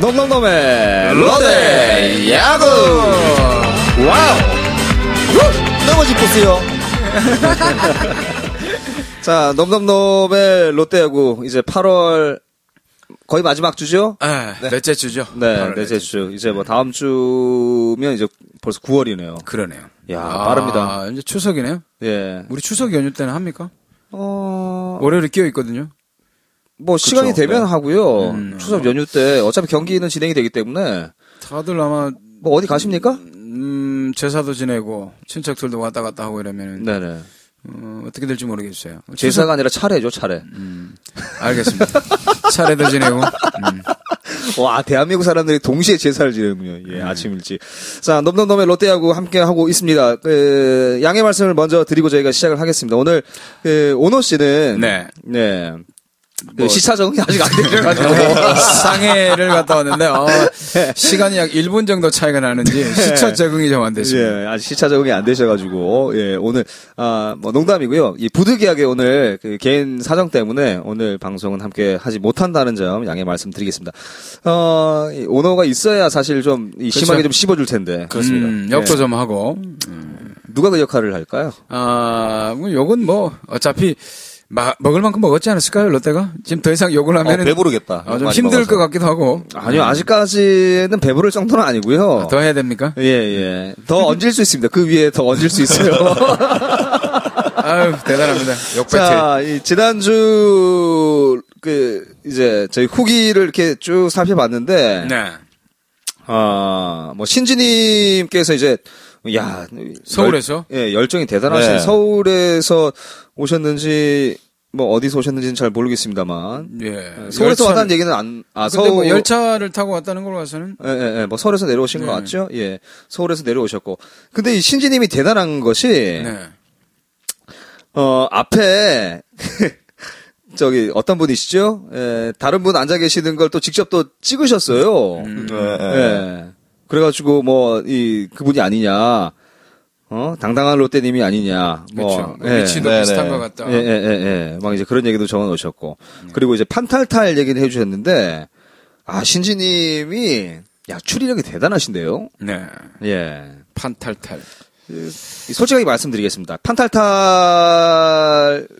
놈놈놈의 롯데 야구 와우 너무 짚었어요. 자 놈놈놈의 롯데 야구 이제 8월 거의 마지막 주죠? 아, 넷째 주죠. 네, 바로 넷째 주. 이제 뭐 다음 주면 이제 벌써 9월이네요. 그러네요. 야, 아, 빠릅니다. 이제 추석이네요. 예. 우리 추석 연휴 때는 합니까? 어, 월요일에 끼어 있거든요. 뭐 시간이 그쵸, 되면 네. 하고요. 음. 추석 연휴 때 어차피 경기는 진행이 되기 때문에 다들 아마 뭐 어디 가십니까? 음, 제사도 지내고 친척들도 왔다 갔다 하고 이러면 네네. 어, 어떻게 될지 모르겠어요. 제사가 아니라 차례죠, 차례. 추석- 알겠습니다. 차례도 지내고. 음. 와, 대한민국 사람들이 동시에 제사를 지내는군요. 예, 아침 일찍. 자, 넘넘넘의 롯데하고 함께 하고 있습니다. 그, 양해 말씀을 먼저 드리고 저희가 시작을 하겠습니다. 오늘, 그, 오노 씨는. 네. 네. 그 뭐- 시차 적응이 아직 안 되셔가지고. 상해를 갔다 왔는데 어, 시간이 약 1분 정도 차이가 나는지 시차 적응이 좀안 됐습니다. 예, 아직 시차 적응이 안 되셔가지고, 예, 오늘, 아, 뭐, 농담이고요. 이 부득이하게 오늘, 그, 개인 사정 때문에 오늘 방송은 함께 하지 못한다는 점 양해 말씀드리겠습니다. 어, 이 오너가 있어야 사실 좀, 이 심하게 좀 씹어줄 텐데. 음, 역도 좀 하고. 누가 그 역할을 할까요? 아, 뭐 요건 뭐 어차피 마- 먹을 만큼 먹었지 않았을까요, 롯데가? 지금 더 이상 욕을 어, 하면은 배부르겠다. 어, 좀 힘들 먹어서. 것 같기도 하고. 아니요, 아직까지는 배부를 정도는 아니고요. 더 해야 됩니까? 예, 예. 더 얹을 수 있습니다. 그 위에 더 얹을 수 있어요. 아유, 대단합니다. 욕배틀. 자, 이 지난주 그 이제 저희 후기를 이렇게 쭉 살펴봤는데 네. 아, 뭐 신지님께서 이제 야 서울에서? 열, 예, 열정이 대단하신 네. 서울에서 오셨는지 뭐 어디서 오셨는지는 잘 모르겠습니다만 예. 서울에서 열차를- 왔다는 얘기는 안, 아, 근데 서울, 뭐 열차를 타고 왔다는 걸로 봐서는 예, 예, 예, 뭐 서울에서 내려오신 것 네. 같죠? 예. 서울에서 내려오셨고. 근데 이 신지님이 대단한 것이, 네. 어, 앞에, 저기, 어떤 분이시죠? 예, 다른 분 앉아 계시는 걸 또 직접 또 찍으셨어요. 음. 네, 예. 네. 그래가지고 뭐, 이, 그분이 아니냐. 어, 당당한 롯데님이 아니냐. 뭐, 그렇죠. 위치도 네, 비슷한 네. 것 같다. 예, 예, 예, 예. 막 이제 그런 얘기도 적어 놓으셨고. 그리고 이제 판탈탈 얘기를 해주셨는데, 아, 신지님이, 야, 추리력이 대단하신데요? 네. 예. 판탈탈. 솔직하게 말씀드리겠습니다. 판탈탈,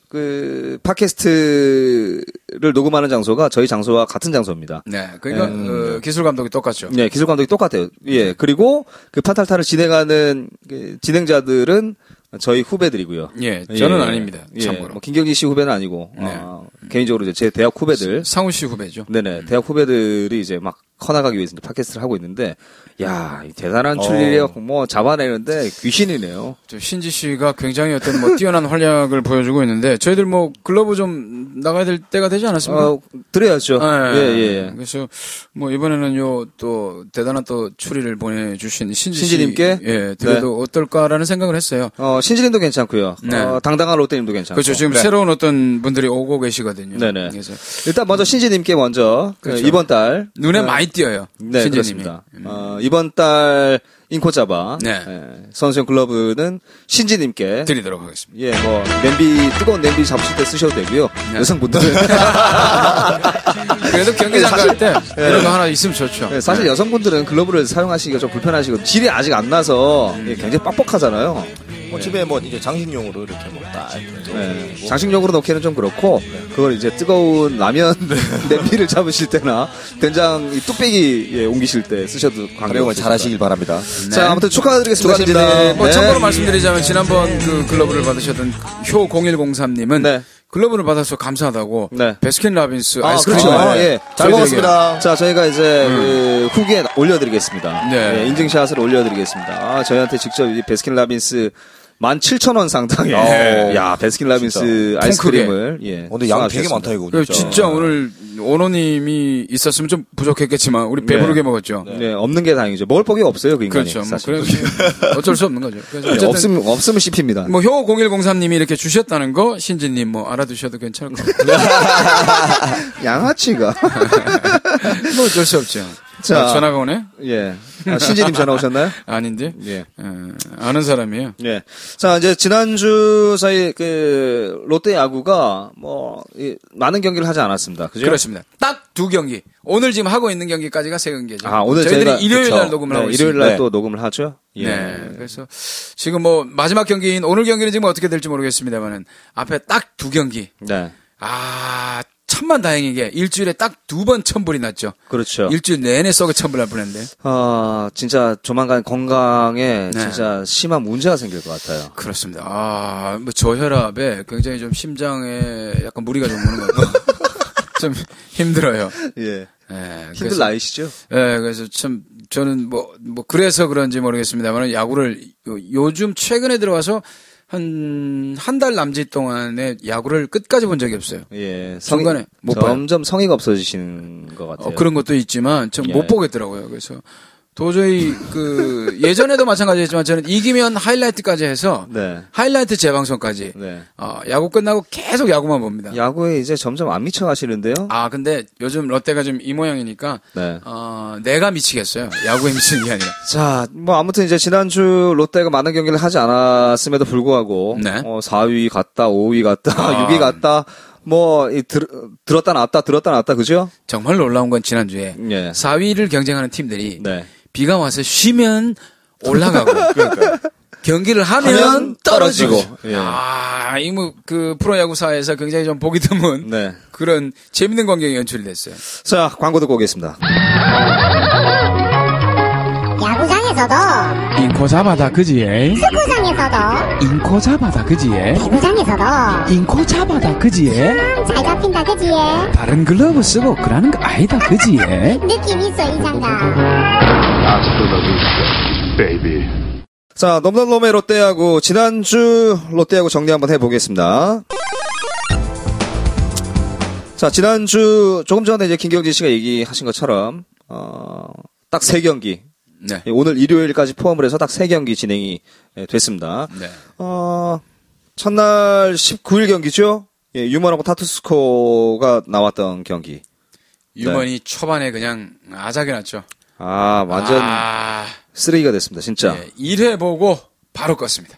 그, 팟캐스트를 녹음하는 장소가 저희 장소와 같은 장소입니다. 네. 그러니까 어, 기술 감독이 똑같죠. 네, 기술 감독이 똑같아요. 예. 그리고 그 판탈탈을 진행하는 그 진행자들은 저희 후배들이고요. 예. 저는 아닙니다. 예. 참고로. 뭐 김경진 씨 후배는 아니고, 네. 어, 개인적으로 이제 제 대학 후배들, 상우 씨 후배죠. 네네, 대학 후배들이 이제 막 커나가기 위해서 이제 팟캐스트를 하고 있는데, 야, 이 대단한 추리력 뭐 잡아내는데 귀신이네요. 저 신지 씨가 굉장히 어떤 뭐 뛰어난 활약을 보여주고 있는데 저희들 뭐 글러브 좀 나가야 될 때가 되지 않았습니까? 어, 드려야죠. 예, 예, 예. 그래서 뭐 이번에는 요 또 대단한 또 추리를 보내주신 신지 신지님께? 씨, 예, 드려도 어떨까라는 생각을 했어요. 어, 신지님도 괜찮고요. 네. 어, 당당한 롯데님도 괜찮고. 그렇죠. 지금 네. 새로운 어떤 분들이 오고 계시거든요. 네네. 그래서 일단 먼저 신지님께 먼저 그 그렇죠. 이번 달 눈에 어, 많이 띄어요. 네, 신지님이. 그렇습니다. 어, 이번 달 인코 잡아 네. 예, 선수용 글러브는 신지님께 드리도록 하겠습니다. 예, 뭐 냄비 뜨거운 냄비 잡으실 때 쓰셔도 되고요. 네. 여성분들은 그래도 경기장 갈때 이런 거 하나 있으면 좋죠. 네, 사실 여성분들은 글러브를 사용하시기가 좀 불편하시고 질이 아직 안 나서 예, 굉장히 빡빡하잖아요. 뭐 집에 뭐 이제 장식용으로 이렇게 뭐 딱 네, 장식용으로 넣기는 좀 그렇고 그걸 이제 뜨거운 라면 냄비를 잡으실 때나 된장 이 뚝배기 예, 옮기실 때 쓰셔도 활용을 관계없을 잘 하시길 바랍니다. 자, 아무튼 축하드리겠습니다. 축하드립니다. 뭐 네. 참고로 말씀드리자면 지난번 그 글러브를 받으셨던 효 0103님은 네. 글러브를 받아서 감사하다고 네. 베스킨 라빈스 아, 아이스크림 그렇죠. 아, 예. 잘 먹었습니다. 자, 저희가 이제 그 후기에 올려드리겠습니다. 네. 예, 인증샷을 올려드리겠습니다. 아, 저희한테 직접 이 베스킨 라빈스 17,000원 상당의 오. 야 베스킨 라빈스 아이스크림을 예. 오늘 양 되게. 많다 이거. 그 진짜 오늘 오너님이 있었으면 좀 부족했겠지만 우리 배부르게 먹었죠. 네, 없는 게 다행이죠. 먹을 법이 없어요, 그 인간이. 그렇죠. 뭐 사실. 그래서 어쩔 수 없는 거죠. 그래서 예, 어쨌든 없으면 없으면 씹힙니다. 뭐 효 0103님이 이렇게 주셨다는 거 신지님 뭐 알아두셔도 괜찮을 것 같아요. 양아치가. 뭐 어쩔 수 없죠. 자, 아, 전화가 오네? 예. 아, 신지님 전화 오셨나요? 아닌데? 예. 어, 아는 사람이에요. 예. 자, 이제 지난주 사이 그 롯데 야구가 뭐 이, 많은 경기를 하지 않았습니다. 그죠? 그렇습니다. 딱 두 경기. 오늘 지금 하고 있는 경기까지가 세 경기죠. 아, 오늘 저희들이 저희가 일요일 날. 녹음을 네, 하고 일요일 있습니다. 날또 녹음을 하죠. 예. 네. 그래서 지금 뭐 마지막 경기인 오늘 경기는 지금 어떻게 될지 모르겠습니다만은 앞에 딱 두 경기. 네. 아, 천만 다행이게 일주일에 딱 두 번 천불이 났죠. 그렇죠. 일주일 내내 썩어 천불 날 뻔했는데. 아, 진짜 조만간 건강에 네. 진짜 심한 문제가 생길 것 같아요. 그렇습니다. 아, 뭐 저혈압에 굉장히 좀 심장에 약간 무리가 좀 오는 것 같아요. 좀 힘들어요. 예. 예, 힘들 그래서- 나이시죠? 예, 그래서 참 저는 뭐, 뭐 그래서 그런지 모르겠습니다만 야구를 요- 요즘 최근에 들어와서 한, 한 달 남짓 동안에 야구를 끝까지 본 적이 없어요. 예. 중간에 못 봐요. 점점 성의가 없어지시는 것 같아요. 어, 그런 것도 있지만 전 예. 못 보겠더라고요. 그래서 도저히 그 예전에도 마찬가지였지만 저는 이기면 하이라이트까지 해서 네. 하이라이트 재방송까지 네. 어, 야구 끝나고 계속 야구만 봅니다. 야구에 이제 점점 안 미쳐 가시는데요? 아 근데 요즘 롯데가 좀 이 모양이니까 네. 어, 내가 미치겠어요. 야구에 미치는 게 아니라. 자, 뭐 아무튼 이제 지난주 롯데가 많은 경기를 하지 않았음에도 불구하고 네. 어, 4위 갔다, 5위 갔다, 아. 6위 갔다. 뭐 이, 들, 들었다 놨다 들었다 놨다 그죠? 정말 놀라운 건 지난주에 예. 4위를 경쟁하는 팀들이 네. 비가 와서 쉬면 올라가고 경기를 하면, 하면 떨어지고. 떨어지고. 예. 아, 이 뭐 그 프로야구사에서 굉장히 좀 보기 드문 네. 그런 재밌는 광경이 연출이 됐어요. 자, 광고 듣고 오겠습니다. 야구장에서도 인코 잡아다 그지? 축구장에서도 인코 잡아다 그지? 배구장에서도 인코 잡아다 그지? 잘 잡힌다 그지? 다른 글러브 쓰고 그러는 거 아니다 그지? 느낌 있어 이 장갑 baby. 자, 넘넘 놈의 롯데야구 지난주 롯데야구 정리 한번 해보겠습니다. 자, 지난주 조금 전에 이제 김경진 씨가 얘기하신 것처럼 어, 딱 세 경기 네. 예, 오늘 일요일까지 포함을 해서 딱 세 경기 진행이 예, 됐습니다. 네. 어, 첫날 19일 경기죠. 예, 유먼하고 타투스코가 나왔던 경기. 유먼이 초반에 그냥 아작이 났죠. 아, 완전 아, 쓰레기가 됐습니다. 진짜. 네, 1회 보고 바로 껐습니다.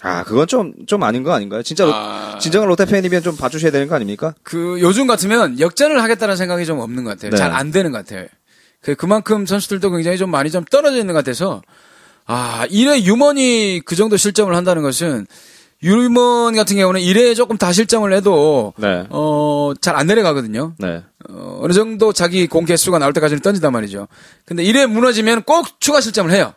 아, 그건 좀, 좀 아닌 거 아닌가요? 진짜, 로- 아. 진정한 롯데 팬이면 좀 봐주셔야 되는 거 아닙니까? 그 요즘 같으면 역전을 하겠다는 생각이 좀 없는 것 같아요. 네. 잘안 되는 것 같아요. 그 그만큼 선수들도 굉장히 좀 많이 좀 떨어져 있는 것 같아서 아 1회 유먼이 그 정도 실점을 한다는 것은 유먼 같은 경우는 1회에 조금 다 실점을 해도 네. 어잘 안 내려가거든요. 네. 어, 어느 정도 자기 공 개수가 나올 때까지는 던진단 말이죠. 근데 1회 무너지면 꼭 추가 실점을 해요.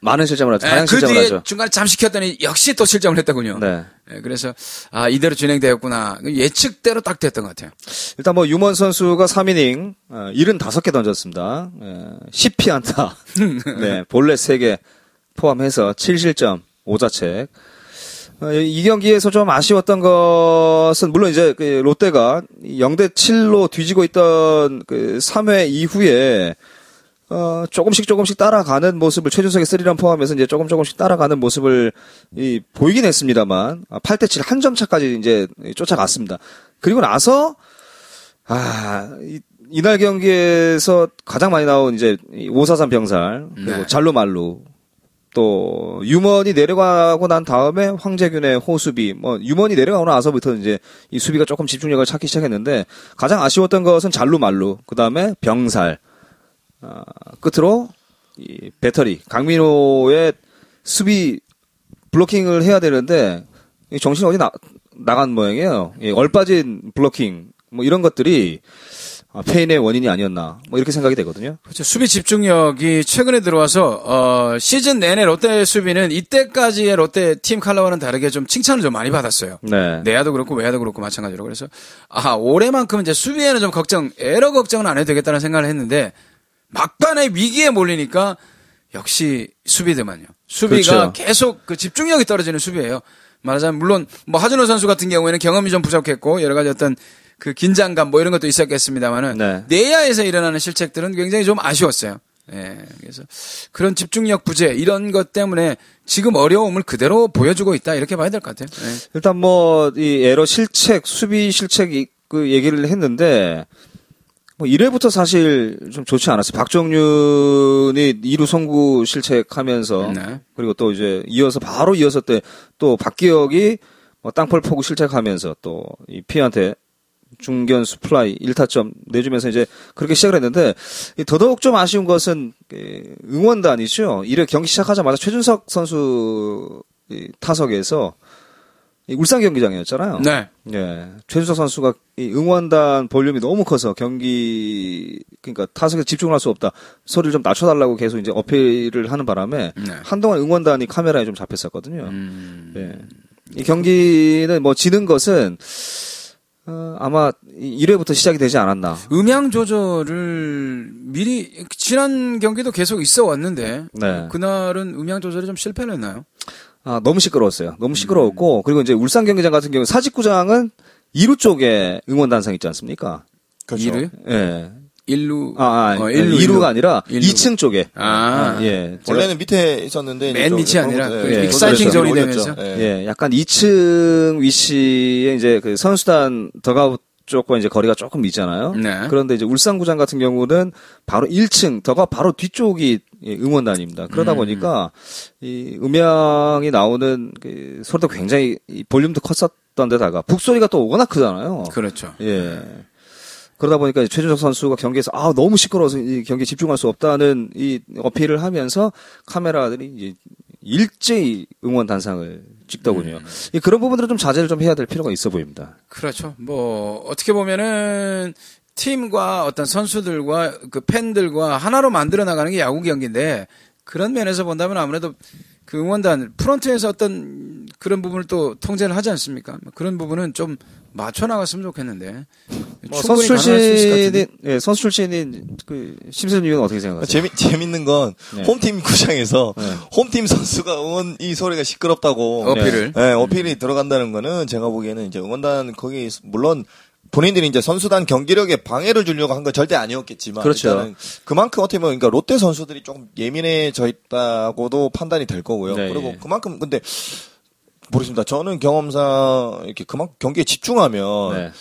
많은 실점을 하죠. 다양 예, 그 실점을 뒤에 하죠. 중간에 잠시켰더니 역시 또 실점을 했더군요. 네. 예, 그래서 아 이대로 진행되었구나 예측대로 딱 됐던 것 같아요. 일단 뭐, 유먼 선수가 3이닝, 어, 75개 던졌습니다. 예, 10피안타. 네. 볼넷 3개 포함해서 7실점, 5자책. 어, 이 경기에서 좀 아쉬웠던 것은, 물론 이제 그 롯데가 0대 7로 뒤지고 있던 그 3회 이후에 어, 조금씩 조금씩 따라가는 모습을 최준석의 스리런 포함해서 이제 조금 조금씩 따라가는 모습을 이, 보이긴 했습니다만 아, 8대 7 한 점 차까지 이제 쫓아갔습니다. 그리고 나서 아, 이, 이날 경기에서 가장 많이 나온 이제 543 병살 그리고 네. 잘로말루 또 유먼이 내려가고 난 다음에 황재균의 호수비 뭐 유먼이 내려가고 나서부터 이제 이 수비가 조금 집중력을 찾기 시작했는데 가장 아쉬웠던 것은 잘루 말루 그다음에 병살 아, 끝으로 이 배터리 강민호의 수비 블로킹을 해야 되는데 이 정신이 어디 나, 나간 모양이에요. 이 얼빠진 블로킹 뭐 이런 것들이 아, 페인의 원인이 아니었나 뭐 이렇게 생각이 되거든요. 그렇죠. 수비 집중력이 최근에 들어와서 어, 시즌 내내 롯데 수비는 이때까지의 롯데 팀 칼라와는 다르게 좀 칭찬을 좀 많이 받았어요. 네. 내야도 그렇고 외야도 그렇고 마찬가지로 그래서 아 올해만큼 이제 수비에는 좀 걱정 에러 걱정은 안 해도 되겠다는 생각을 했는데 막판에 위기에 몰리니까 역시 수비드만요. 수비가 그렇죠. 계속 그 집중력이 떨어지는 수비예요. 말하자면 물론 뭐 하준호 선수 같은 경우에는 경험이 좀 부족했고 여러 가지 어떤 그 긴장감 뭐 이런 것도 있었겠습니다만은 네. 내야에서 일어나는 실책들은 굉장히 좀 아쉬웠어요. 예. 그래서 그런 집중력 부재 이런 것 때문에 지금 어려움을 그대로 보여주고 있다 이렇게 봐야 될 것 같아요. 예. 일단 뭐 이 에러 실책 수비 실책 이- 그 얘기를 했는데 뭐 1회부터 사실 좀 좋지 않았어요. 박종윤이 2루 송구 실책하면서 네. 그리고 또 이제 이어서 바로 이어서 때 또 박기혁이 뭐 땅볼 포구 실책하면서 또 이 피한테 중견수 플라이 1타점 내주면서 이제 그렇게 시작을 했는데 이 더더욱 좀 아쉬운 것은 그 응원단이죠. 1회 경기 시작하자마자 최준석 선수 이 타석에서 이 울산 경기장이었잖아요. 네. 예. 최준석 선수가 이 응원단 볼륨이 너무 커서 경기 그러니까 타석에 집중을 할 수 없다. 소리를 좀 낮춰 달라고 계속 이제 어필을 하는 바람에 네. 한동안 응원단이 카메라에 좀 잡혔었거든요. 음. 예. 이 경기는 뭐 지는 것은 어, 아마 1회부터 시작이 되지 않았나. 음향 조절을 미리 지난 경기도 계속 있어 왔는데 네. 그날은 음향 조절이 좀 실패를 했나요? 아, 너무 시끄러웠어요. 너무 음. 시끄러웠고 그리고 이제 울산 경기장 같은 경우 사직구장은 2루 쪽에 응원단상 있지 않습니까? 그렇죠. 2루? 예. 1루. 아, 아 어, 1루, 1루, 2루가 아니라 일루. 2층 쪽에. 아. 예. 제가- 원래는 밑에 있었는데 맨좀 밑이 아니라 그 예, 익사이팅 조절해서 존이 올렸죠. 되면서? 예. 예, 약간 2층 위치에 이제 그 선수단 더가웃 쪽과 이제 거리가 조금 있잖아요. 네. 그런데 이제 울산구장 같은 경우는 바로 1층 더가 바로 뒤쪽이 예, 응원단입니다. 그러다 음. 보니까 이 음향이 나오는 그 소리도 굉장히 이 볼륨도 컸었던 데다가 북소리가 또 워낙 크잖아요. 그렇죠. 예. 그러다 보니까 최준석 선수가 경기에서 아 너무 시끄러워서 이 경기에 집중할 수 없다는 이 어필을 하면서 카메라들이 이제 일제히 응원 단상을 찍더군요. 음. 이 그런 부분들은 좀 자제를 좀 해야 될 필요가 있어 보입니다. 그렇죠. 뭐 어떻게 보면은 팀과 어떤 선수들과 그 팬들과 하나로 만들어 나가는 게 야구 경기인데 그런 면에서 본다면 아무래도 그 응원단 프런트에서 어떤 그런 부분을 또 통제를 하지 않습니까? 뭐 그런 부분은 좀 맞춰 나갔으면 좋겠는데 뭐 선수 출신인. 예, 선수 출신인 그 심세준 위원 어떻게 생각하세요? 재미 재밌는 건 네. 홈팀 구장에서 네. 홈팀 선수가 응원 이 소리가 시끄럽다고 어필을. 네, 어필이 들어간다는 거는 제가 보기에는 이제 응원단 거기 물론 본인들이 이제 선수단 경기력에 방해를 주려고 한 건 절대 아니었겠지만 그렇죠. 일단은 그만큼 어떻게 보면 그러니까 롯데 선수들이 조금 예민해져 있다고도 판단이 될 거고요. 네, 그리고 예. 그만큼 근데 모르겠습니다. 저는 경험상 이렇게 그만큼 경기에 집중하면 네.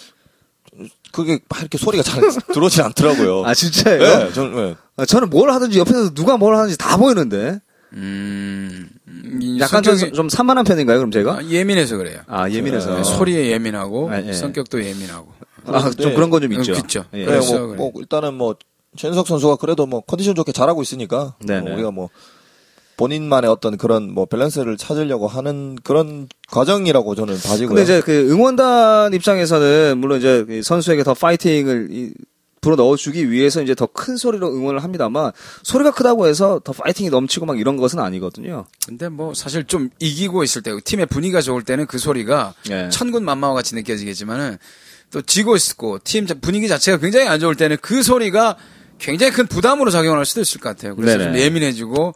그게 막 이렇게 소리가 잘 들어오지 않더라고요. 아 진짜예요? 네, 저는 네. 아, 저는 뭘 하든지 옆에서 누가 뭘 하는지 다 보이는데 음, 이 약간 좀, 성격이- 좀 산만한 편인가요? 그럼 제가? 아, 예민해서 그래요. 아 예민해서 네, 소리에 예민하고 아, 예. 성격도 예민하고. 아, 좀 네. 그런 건 좀 있죠. 어, 그쵸. 예. 네, 그래서 뭐, 그래. 뭐 일단은 뭐 최은석 선수가 그래도 뭐 컨디션 좋게 잘하고 있으니까 네네. 뭐 우리가 뭐 본인만의 어떤 그런 뭐 밸런스를 찾으려고 하는 그런 과정이라고 저는 봐지고요. 근데 이제 그 응원단 입장에서는 물론 이제 이 선수에게 더 파이팅을 이 불어 넣어주기 위해서 이제 더 큰 소리로 응원을 합니다만 소리가 크다고 해서 더 파이팅이 넘치고 막 이런 것은 아니거든요. 근데 뭐 사실 좀 이기고 있을 때 팀의 분위기가 좋을 때는 그 소리가 예. 천군만마와 같이 느껴지겠지만은 또 지고 있고 팀 자- 분위기 자체가 굉장히 안 좋을 때는 그 소리가 굉장히 큰 부담으로 작용할 수도 있을 것 같아요. 그래서 네네. 좀 예민해지고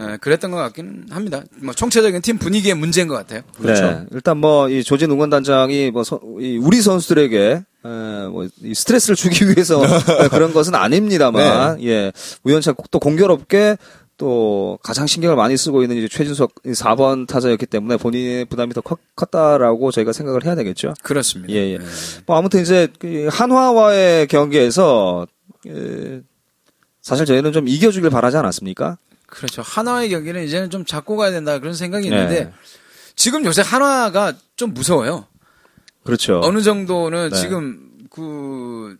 에, 그랬던 것 같기는 합니다. 뭐 총체적인 팀 분위기의 문제인 것 같아요. 그렇죠. 네. 일단 뭐 이 조진 응원단장이 뭐 서- 이 우리 선수들에게 에, 뭐 이 스트레스를 주기 위해서 그런 것은 아닙니다만 네. 예 우연치 또 공교롭게 또 가장 신경을 많이 쓰고 있는 이제 최준석 4번 타자였기 때문에 본인의 부담이 더 컸, 컸다라고 저희가 생각을 해야 되겠죠. 그렇습니다. 예, 예. 네. 뭐 아무튼 이제 그 한화와의 경기에서 에, 사실 저희는 좀 이겨주길 바라지 않았습니까? 그렇죠. 한화의 경기는 이제는 좀 잡고 가야 된다 그런 생각이 있는데 네. 지금 요새 한화가 좀 무서워요. 그렇죠. 어느 정도는 네. 지금 그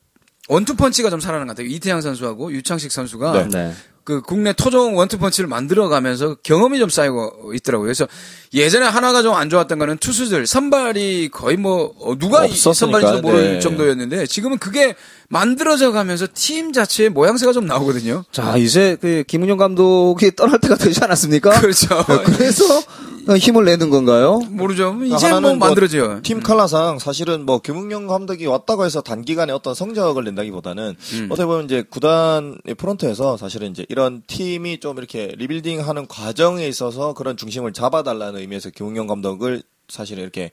원투펀치가 좀 살아나는 것 같아요. 이태양 선수하고 유창식 선수가 네. 네. 그 국내 토종 원투펀치를 만들어가면서 경험이 좀 쌓이고 있더라고요. 그래서 예전에 하나가 좀 안 좋았던 거는 투수들 선발이 거의 뭐 어, 누가 없었으니까, 선발인지도 모를 네. 정도였는데 지금은 그게 만들어져 가면서 팀 자체의 모양새가 좀 나오거든요. 자 이제 그 김은영 감독이 떠날 때가 되지 않았습니까? 그렇죠. 그래서 힘을 내는 건가요? 모르죠. 이제 뭐뭐 만들어져요. 팀 칼라상 사실은 뭐 김웅영 감독이 왔다고 해서 단기간에 어떤 성적을 낸다기보다는 음. 어떻게 보면 이제 구단의 프론트에서 사실은 이제 이런 팀이 좀 이렇게 리빌딩 하는 과정에 있어서 그런 중심을 잡아달라는 의미에서 김응용 감독을 사실은 이렇게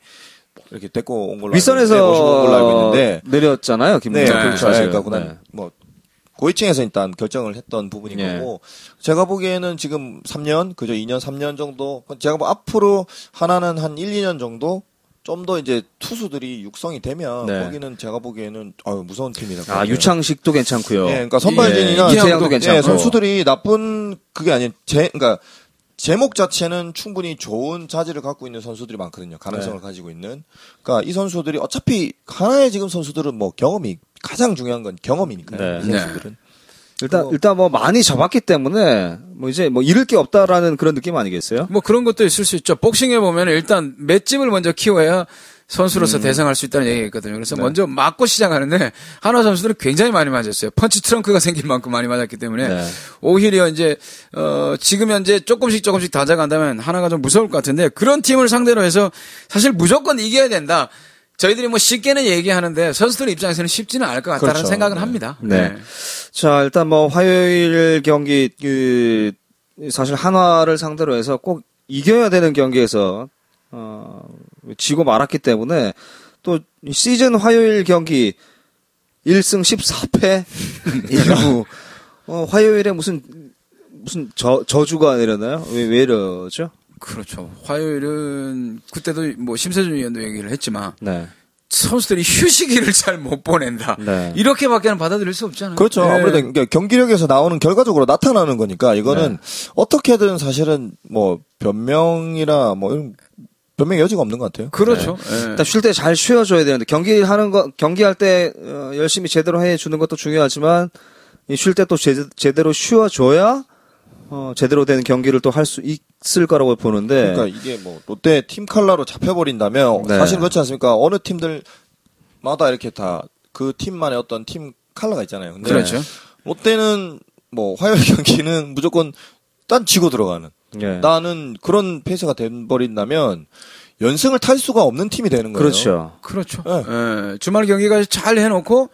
이렇게 데리고 온 걸로 온 걸로 알고 윗선에서 있는데 내렸잖아요, 네, 김문정 그렇죠. 사실은. 그러니까 구단 네. 뭐 고위층에서 일단 결정을 했던 부분인 예. 거고 제가 보기에는 지금 3년 그저 2년 3년 정도 제가 뭐 앞으로 하나는 한 1, 2년 정도 좀 더 이제 투수들이 육성이 되면 네. 거기는 제가 보기에는 아유 무서운 팀이다. 아. 유창식도 괜찮고요. 예, 그러니까 선발진이나 예, 이태양도 제- 괜찮고. 예, 선수들이 나쁜 그게 아닌 제 그러니까 제목 자체는 충분히 좋은 자질을 갖고 있는 선수들이 많거든요. 가능성을 네. 가지고 있는. 그러니까 이 선수들이 어차피 하나의 지금 선수들은 뭐 경험이 가장 중요한 건 경험이니까요. 네. 이 선수들은. 일단 그거- 일단 뭐 많이 잡았기 때문에 뭐 이제 뭐 잃을 게 없다라는 그런 느낌 아니겠어요? 뭐 그런 것도 있을 수 있죠. 복싱에 보면 일단 맷집을 먼저 키워야 음. 선수로서 대상할 수 있다는 얘기가 있거든요. 그래서 네. 먼저 맞고 시작하는데 하나 선수들은 굉장히 많이 맞았어요. 펀치 트렁크가 생길 만큼 많이 맞았기 때문에 네. 오히려 이제 어 지금 현재 조금씩 조금씩 다져간다면 하나가 좀 무서울 것 같은데 그런 팀을 상대로 해서 사실 무조건 이겨야 된다. 저희들이 뭐 쉽게는 얘기하는데 선수들 입장에서는 쉽지는 않을 것 같다는 그렇죠. 생각은 네. 합니다. 네. 자, 일단 뭐 화요일 경기 그 사실 한화를 상대로 해서 꼭 이겨야 되는 경기에서 어 지고 말았기 때문에 또 시즌 화요일 경기 1승 14패 1무 어 화요일에 무슨 무슨 저 저주가 내렸나요? 왜 왜 이러죠? 그렇죠. 화요일은 그때도 뭐 심세준 위원도 얘기를 했지만 네. 선수들이 휴식일을 잘 못 보낸다. 네. 이렇게밖에는 받아들일 수 없잖아요. 그렇죠. 네. 아무래도 그러니까 경기력에서 나오는 결과적으로 나타나는 거니까 이거는 어떻게든 사실은 뭐 변명이나 뭐 이런 변명 여지가 없는 것 같아요. 그렇죠. 예. 일단 쉴 때 잘 쉬어줘야 되는데 경기 하는 거 경기할 때 어, 열심히 제대로 해 주는 것도 중요하지만 쉴 때 또 제대로 쉬어줘야 어, 제대로 된 경기를 또 할 수 있을 거라고 보는데 그러니까 이게 뭐 롯데 팀 칼라로 잡혀버린다면 네. 사실 그렇지 않습니까? 어느 팀들마다 이렇게 다 그 팀만의 어떤 팀 칼라가 있잖아요. 근데 그렇죠. 롯데는 뭐 화요일 경기는 무조건 딴 지고 들어가는 예. 나는 그런 페이스가 돼버린다면 연승을 탈 수가 없는 팀이 되는 거예요. 그렇죠. 그렇죠. 네. 예. 주말 경기까지 잘 해놓고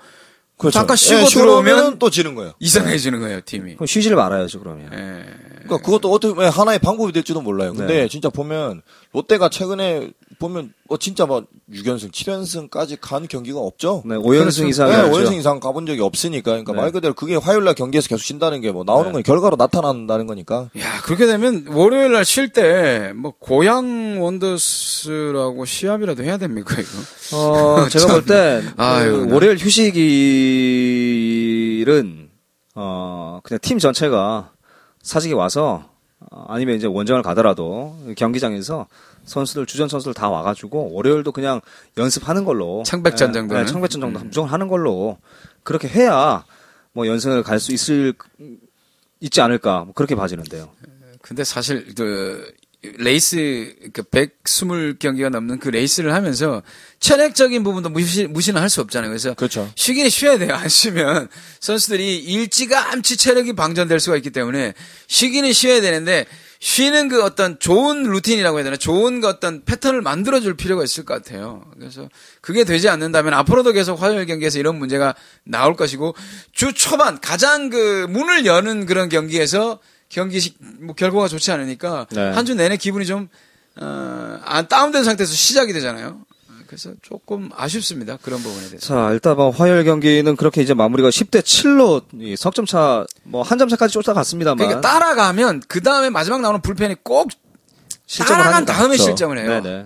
그렇죠. 잠깐 쉬고 예, 들어오면 또 지는 거예요. 이상해지는 거예요, 팀이. 그럼 쉬질 말아야죠 그러면. 예. 그러니까 그것도 어떻게 보면 하나의 방법이 될지도 몰라요. 근데 네. 진짜 보면 롯데가 최근에 보면 어 진짜 막 6연승, 7연승까지 간 경기가 없죠. 네, 5연승 이상이 네, 없죠. 5연승 이상 가본 적이 없으니까. 그러니까 네. 말 그대로 그게 화요일 날 경기에서 계속 신다는 게 뭐 나오는 네. 건 결과로 나타난다는 거니까. 야, 그렇게 되면 월요일 날 쉴 때 뭐 고향 원더스라고 시합이라도 해야 됩니까, 이거? 어, 제가 볼 땐, 아유, 그 나- 월요일 휴식일은, 어, 그냥 팀 전체가 사직에 와서, 어, 아니면 이제 원정을 가더라도 경기장에서 선수들, 주전 선수들 다 와가지고 월요일도 그냥 연습하는 걸로. 청백전 예? 예, 청백전 정도 무조건 하는 걸로. 그렇게 해야 뭐 연승을 갈 수 있을, 있지 않을까. 뭐 그렇게 봐지는데요. 근데 사실 그 레이스 그 120경기가 넘는 그 레이스를 하면서 체력적인 부분도 무시 무시는 할 수 없잖아요. 그래서 그렇죠. 쉬긴 쉬어야 돼요. 안 쉬면 선수들이 일찌감치 체력이 방전될 수가 있기 때문에 쉬기는 쉬어야 되는데 쉬는 그 어떤 좋은 루틴이라고 해야 되나 좋은 그 어떤 패턴을 만들어줄 필요가 있을 것 같아요. 그래서 그게 되지 않는다면 앞으로도 계속 화요일 경기에서 이런 문제가 나올 것이고 주 초반 가장 그 문을 여는 그런 경기에서 경기 시- 뭐 결과가 좋지 않으니까 네. 한주 내내 기분이 좀 어, 안 다운된 상태에서 시작이 되잖아요. 그래서 조금 아쉽습니다. 그런 부분에 대해서. 자, 일단 뭐 화요일 경기는 그렇게 이제 마무리가 10대 7로 석점 차, 뭐 한 점 차까지 쫓아갔습니다만. 그러니까 따라가면 그 다음에 마지막 나오는 불펜이 꼭 실점을 따라간. 다음에 그렇죠. 실점을 해요. 네네.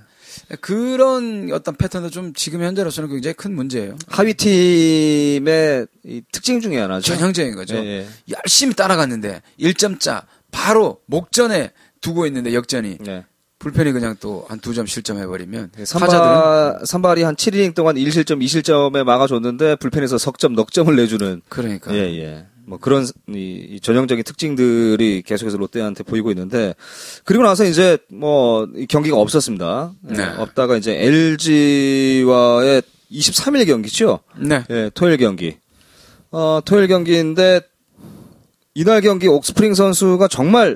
그런 어떤 패턴도 좀 지금 현재로서는 굉장히 큰 문제예요. 하위 팀의 이 특징 중에 하나죠. 전형적인 거죠. 예, 예. 열심히 따라갔는데 1점차 바로 목전에 두고 있는데 역전이 네. 불펜이 그냥 또 한 두 점 실점해버리면 타자들은 선발, 선발이 한 7이닝 동안 1실점, 2실점에 막아줬는데 불펜에서 석점, 넉점을 내주는 그러니까 예, 예. 뭐 그런 이, 이 전형적인 특징들이 계속해서 롯데한테 보이고 있는데 그리고 나서 이제 뭐이 경기가 없었습니다. 예, 네. 없다가 이제 LG와의 23일 경기죠. 네. 예, 토요일 경기. 어, 토요일 경기인데 이날 경기 옥스프링 선수가 정말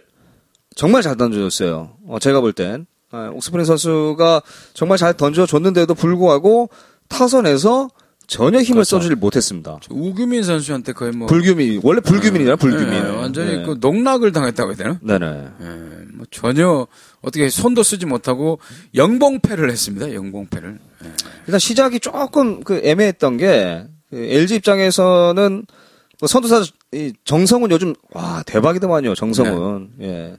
정말 잘 던져줬어요. 어, 제가 볼 땐. 아, 옥스프링 선수가 정말 잘 던져줬는데도 불구하고 타선에서 전혀 힘을 그렇죠. 써주질 못했습니다. 우규민 선수한테 거의 뭐 불규민, 원래 불규민이잖아, 불규민. 예, 완전히 네. 그 농락을 당했다고 해야 되나? 네네. 예, 뭐 전혀 어떻게 손도 쓰지 못하고 영봉패를 했습니다. 영봉패를. 예. 일단 시작이 조금 그 애매했던 게, 그 LG 입장에서는 뭐 선두사 이 정성훈 요즘 와 대박이더만요. 정성훈. 네. 예.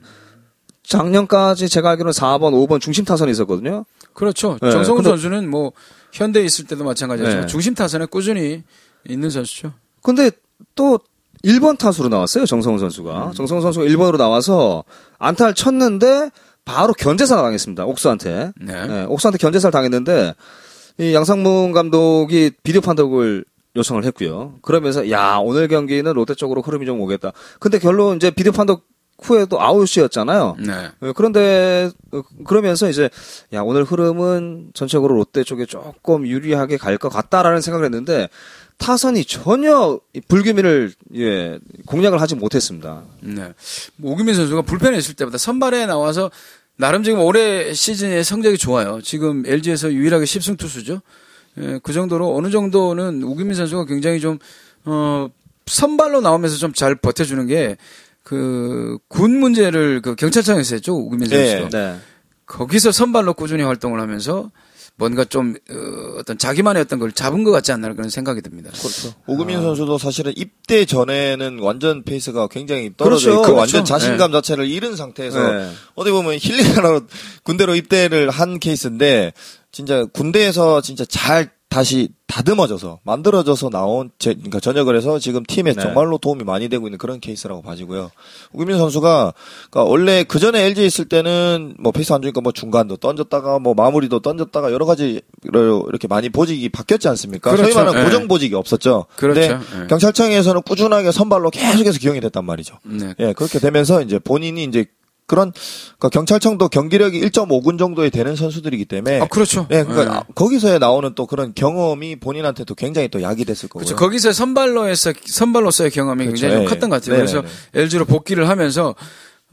작년까지 제가 알기로는 4번, 5번 중심 타선이 있었거든요. 그렇죠. 네, 정성훈 선수는 뭐 현대에 있을 때도 마찬가지였지만 네. 중심 타선에 꾸준히 있는 선수죠. 근데 또 1번 타수로 나왔어요, 정성훈 선수가. 음. 정성훈 선수가 1번으로 나와서 안타를 쳤는데 바로 견제사 당했습니다. 옥수한테. 네. 네, 옥수한테 견제사를 당했는데 이 양상문 감독이 비디오 판독을 요청을 했고요. 그러면서 야 오늘 경기는 롯데 쪽으로 흐름이 좀 오겠다. 근데 결론 이제 비디오 판독 후에도 아웃이었잖아요. 네. 어, 그런데 어, 그러면서 이제 야 오늘 흐름은 전체적으로 롯데 쪽에 조금 유리하게 갈 것 같다라는 생각을 했는데 타선이 전혀 이 불규민을 예 공략을 하지 못했습니다. 네. 뭐 오규민 선수가 불펜에 있을 때보다 선발에 나와서 나름 지금 올해 시즌의 성적이 좋아요. 지금 LG에서 유일하게 10승 투수죠. 예, 그 정도로 어느 정도는 오규민 선수가 굉장히 좀, 어, 선발로 나오면서 좀 잘 버텨주는 게, 그, 군 문제를 그 경찰청에서 했죠. 오규민 네, 선수도. 네. 거기서 선발로 꾸준히 활동을 하면서 뭔가 좀, 어, 어떤 자기만의 어떤 걸 잡은 것 같지 않나 그런 생각이 듭니다. 그렇죠. 우규민 선수도 사실은 입대 전에는 완전 페이스가 굉장히 떨어져 그렇죠. 있고 그렇죠. 완전 자신감 자체를 잃은 상태에서 네. 어디 보면 힐링하러 군대로 입대를 한 케이스인데 진짜 군대에서 진짜 잘 다시 다듬어져서 만들어져서 나온 제, 그러니까 전역을 해서 지금 팀에 네. 정말로 도움이 많이 되고 있는 그런 케이스라고 봐지고요. 우규민 선수가 그러니까 원래 그 전에 LG 에 있을 때는 뭐 페이스 안 좋으니까 뭐 중간도 던졌다가 뭐 마무리도 던졌다가 여러 가지로 이렇게 많이 보직이 바뀌었지 않습니까? 그렇죠. 소위 말하는 예. 고정 보직이 없었죠. 그렇죠. 근데 예. 경찰청에서는 꾸준하게 선발로 계속해서 기용이 됐단 말이죠. 네. 예, 그렇게 되면서 이제 본인이 이제 그런 그러니까 경찰청도 경기력이 1.5군 정도에 되는 선수들이기 때문에 아, 그렇죠. 예, 그러니까 예. 거기서 나오는 또 그런 경험이 본인한테도 굉장히 또 약이 됐을 거고요. 그렇죠. 거기서 선발로에서 선발로서의 경험이 그렇죠. 굉장히 좀 예, 컸던 것 같아요. 예. 그래서. LG로 복귀를 하면서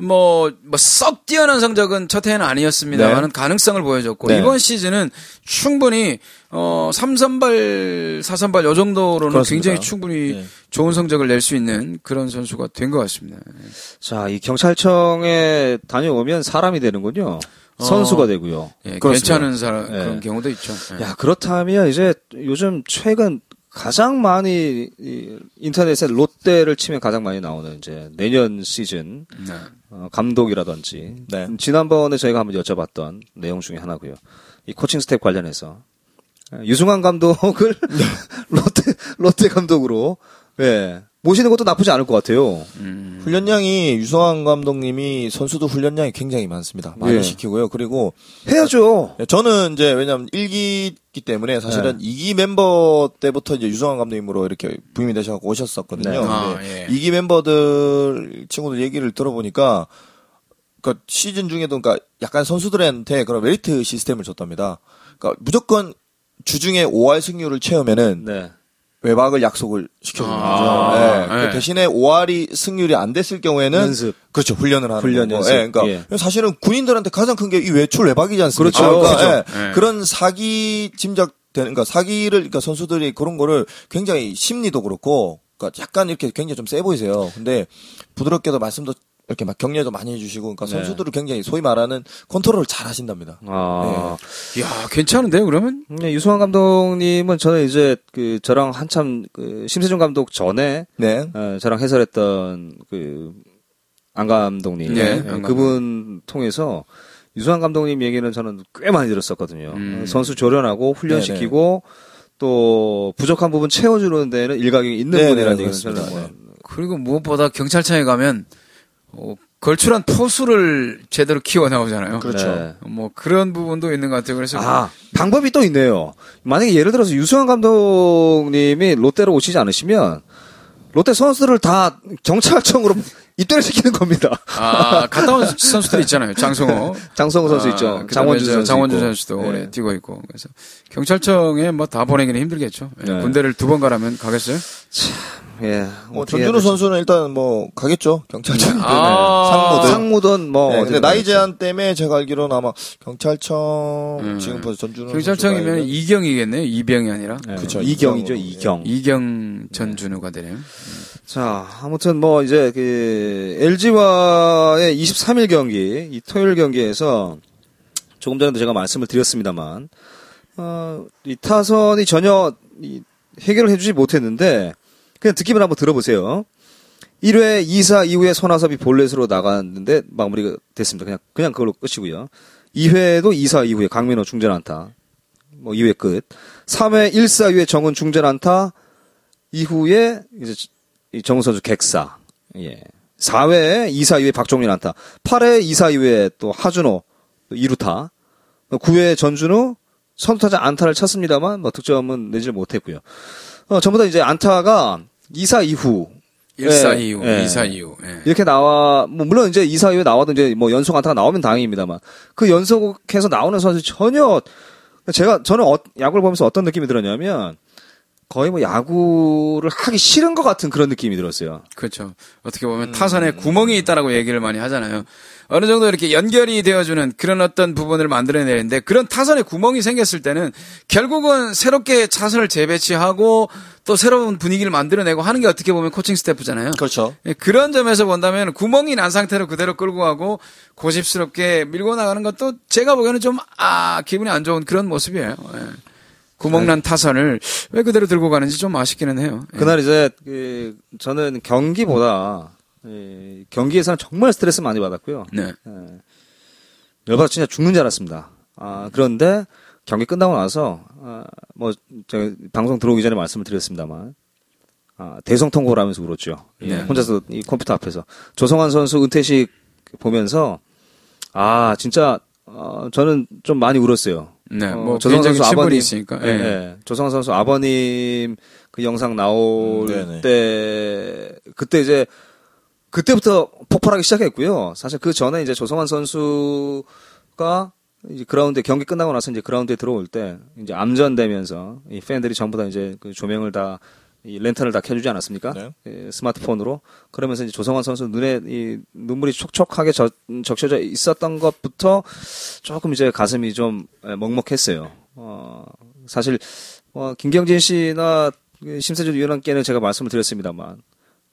뭐, 뭐, 썩 뛰어난 성적은 첫 해는 아니었습니다만은 네. 가능성을 보여줬고, 네. 이번 시즌은 충분히, 어, 3선발, 4선발 요 정도로는 그렇습니다. 굉장히 충분히 네. 좋은 성적을 낼 수 있는 그런 선수가 된 것 같습니다. 자, 이 경찰청에 다녀오면 사람이 되는군요. 선수가 되고요. 예, 그렇습니다. 괜찮은 사람, 예. 그런 경우도 있죠. 예. 야, 그렇다면 이제 요즘 최근 가장 많이 이 인터넷에 롯데를 치면 가장 많이 나오는 이제 내년 시즌 네. 어, 감독이라든지 네. 지난번에 저희가 한번 여쭤봤던 내용 중에 하나고요. 이 코칭 스텝 관련해서 예, 유승환 감독을 롯데 롯데 감독으로 예, 모시는 것도 나쁘지 않을 것 같아요. 음. 훈련량이 유성환 감독님이 선수도 훈련량이 굉장히 많습니다. 많이 예. 시키고요. 그리고 해야죠. 예, 저는 이제 왜냐면 1기기 때문에 사실은 네. 2기 멤버 때부터 이제 유성환 감독님으로 이렇게 부임이 되셔서 오셨었거든요. 네. 아, 예. 2기 멤버들 친구들 얘기를 들어보니까 그 시즌 중에도 그러니까 약간 선수들한테 그런 메리트 시스템을 줬답니다. 그러니까 무조건 주중에 5할 승률을 채우면은 네. 외박을 약속을 시켜주는 거죠. 아, 예. 네. 그 대신에 5할이 승률이 안 됐을 경우에는 연습. 그렇죠 훈련을 하는 훈련 거고. 연습. 예, 그러니까 사실은 군인들한테 가장 큰 게 이 외출 외박이지 않습니까? 그렇죠. 그러니까 그렇죠. 예, 예. 그런 사기 짐작 되는 그러니까 사기를 그러니까 선수들이 그런 거를 굉장히 심리도 그렇고 그러니까 약간 이렇게 굉장히 좀 세 보이세요. 근데 부드럽게도 말씀도 이렇게 막 격려도 많이 해주시고 그러니까 네. 선수들을 굉장히 소위 말하는 컨트롤을 잘 하신답니다. 아. 이야, 괜찮은데요, 그러면? 네, 유승환 감독님은 저는 이제 그 저랑 한참 그 심세준 감독 전에 네. 어, 저랑 해설했던 그 안 감독님 네, 감독님. 그분 통해서 유승환 감독님 얘기는 저는 꽤 많이 들었었거든요. 음. 어, 선수 조련하고 훈련시키고 또 부족한 부분 채워주는 데는 일각이 있는 네, 분이라는 네, 얘기는 저는. 뭐 그리고 무엇보다 경찰청에 가면 어, 걸출한 포수를 제대로 키워 나오잖아요. 그렇죠. 네. 뭐 그런 부분도 있는 것 같아요. 그래서 아, 방법이 또 있네요. 만약에 예를 들어서 유승환 감독님이 롯데로 오시지 않으시면 롯데 선수들을 다 경찰청으로 입대를 시키는 겁니다. 아, 갔다 온 선수들 있잖아요. 장성호. 장성호 선수 아, 있죠. 장원준 선수. 장원준. 선수도 네. 뛰고 있고. 그래서 경찰청에 뭐 다 보내기는 힘들겠죠. 예, 네. 군대를 두 번 가라면 가겠어요? 예. 뭐 전준우. 선수는 일단 뭐 가겠죠 경찰청 때문에 아. 상무든 상무든 뭐. 네, 근데 나이 가겠죠. 제한 때문에 제가 알기로는 아마 경찰청 음. 지금 벌써 전준우 경찰청이면 이경이겠네요. 이병이 아니라. 네. 그쵸, 이경이죠. 이경. 이경 전준우가 되네요. 자, 아무튼 뭐 이제 그 LG와의 23일 경기, 이 토요일 경기에서 조금 전에도 제가 말씀을 드렸습니다만, 어, 이 타선이 전혀 이 해결을 해주지 못했는데, 그냥 듣기만 한번 들어보세요. 1회 2사 이후에 손아섭이 볼넷으로 나갔는데 마무리가 됐습니다. 그냥 그냥 그걸로 끝이고요. 2회도 2사 이후에 강민호 중전 안타. 뭐 2회 끝. 3회 1사 이후에 정은 중전 안타 이후에 이제 이 정은 선수 객사. 예. 4회 2사 이후에 박종민 안타. 8회 2사 이후에 또 하준호 2루타. 9회 전준우 선두타자 안타를 쳤습니다만 뭐 득점은 내질 못했고요. 어, 전부 다 이제 안타가 2사 이후 1사 예, 이후, 예. 2사 이후. 예. 이렇게 나와 뭐 물론 이제 2사 이후에 나와도 이제 뭐 연속 안타가 나오면 다행입니다만 그 연속해서 나오는 선수 전혀 제가 저는 어, 야구를 보면서 어떤 느낌이 들었냐면 거의 뭐 야구를 하기 싫은 것 같은 그런 느낌이 들었어요. 그렇죠. 어떻게 보면 타선에 구멍이 있다라고 얘기를 많이 하잖아요. 어느 정도 이렇게 연결이 되어주는 그런 어떤 부분을 만들어내는데 그런 타선에 구멍이 생겼을 때는 결국은 새롭게 차선을 재배치하고 또 새로운 분위기를 만들어내고 하는 게 어떻게 보면 코칭 스태프잖아요. 그렇죠. 예, 그런 점에서 본다면 구멍이 난 상태로 그대로 끌고 가고 고집스럽게 밀고 나가는 것도 제가 보기에는 좀, 아, 기분이 안 좋은 그런 모습이에요. 예. 구멍 난 타선을 왜 그대로 들고 가는지 좀 아쉽기는 해요. 예. 그날 이제 그 저는 경기보다 예, 경기에서는 정말 스트레스 많이 받았고요. 네. 열받아 진짜 죽는 줄 알았습니다. 아, 그런데 경기 끝나고 나서, 아, 뭐, 제가 방송 들어오기 전에 말씀을 드렸습니다만, 아, 대성통곡을 하면서 울었죠. 예, 네. 혼자서 이 컴퓨터 앞에서. 조성환 선수 은퇴식 보면서, 아, 진짜, 어, 저는 좀 많이 울었어요. 네, 어, 뭐 조성환 개인적인 선수 아버님, 있으니까. 예, 예. 예. 조성환 선수 아버님 그 영상 나올 음. 때, 그때 이제, 그때부터 폭발하기 시작했고요. 사실 그 전에 이제 조성환 선수가 이제 그라운드 경기 끝나고 나서 이제 그라운드에 들어올 때 이제 암전되면서 이 팬들이 전부 다 이제 그 조명을 다 이 랜턴을 다 켜주지 않았습니까? 네. 예, 스마트폰으로 그러면서 이제 조성환 선수 눈에 이 눈물이 촉촉하게 적, 적셔져 있었던 것부터 조금 이제 가슴이 좀 예, 먹먹했어요. 어, 사실 어, 김경진 씨나 그 심세준 위원님께는 제가 말씀을 드렸습니다만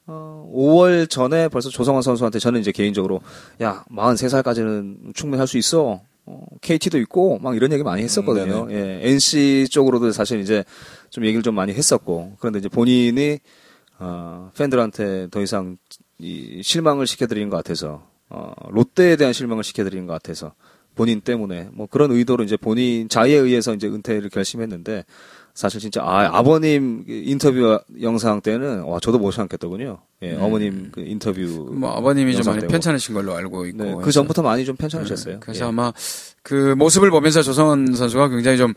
어, 5월 전에 벌써 조성환 선수한테 저는 이제 개인적으로 야 43살까지는 충분히 할 수 있어. 어, KT도 있고 막 이런 얘기 많이 했었거든요. 음, 예, NC 쪽으로도 사실 이제 좀 얘기를 좀 많이 했었고 그런데 이제 본인이 어, 팬들한테 더 이상 이 실망을 시켜드리는 것 같아서 어, 롯데에 대한 실망을 시켜드리는 것 같아서 본인 때문에 뭐 그런 의도로 이제 본인 자의에 의해서 이제 은퇴를 결심했는데 사실 진짜 아 아버님 그 인터뷰 영상 때는 와 저도 못 참겠더군요. 예, 어머님 그 인터뷰 뭐 아버님이 좀 많이. 편찮으신 걸로 알고 있고. 네, 그. 전부터 많이 좀 편찮으셨어요. 그래서 예. 아마 그 모습을 보면서 조성원 선수가 굉장히 좀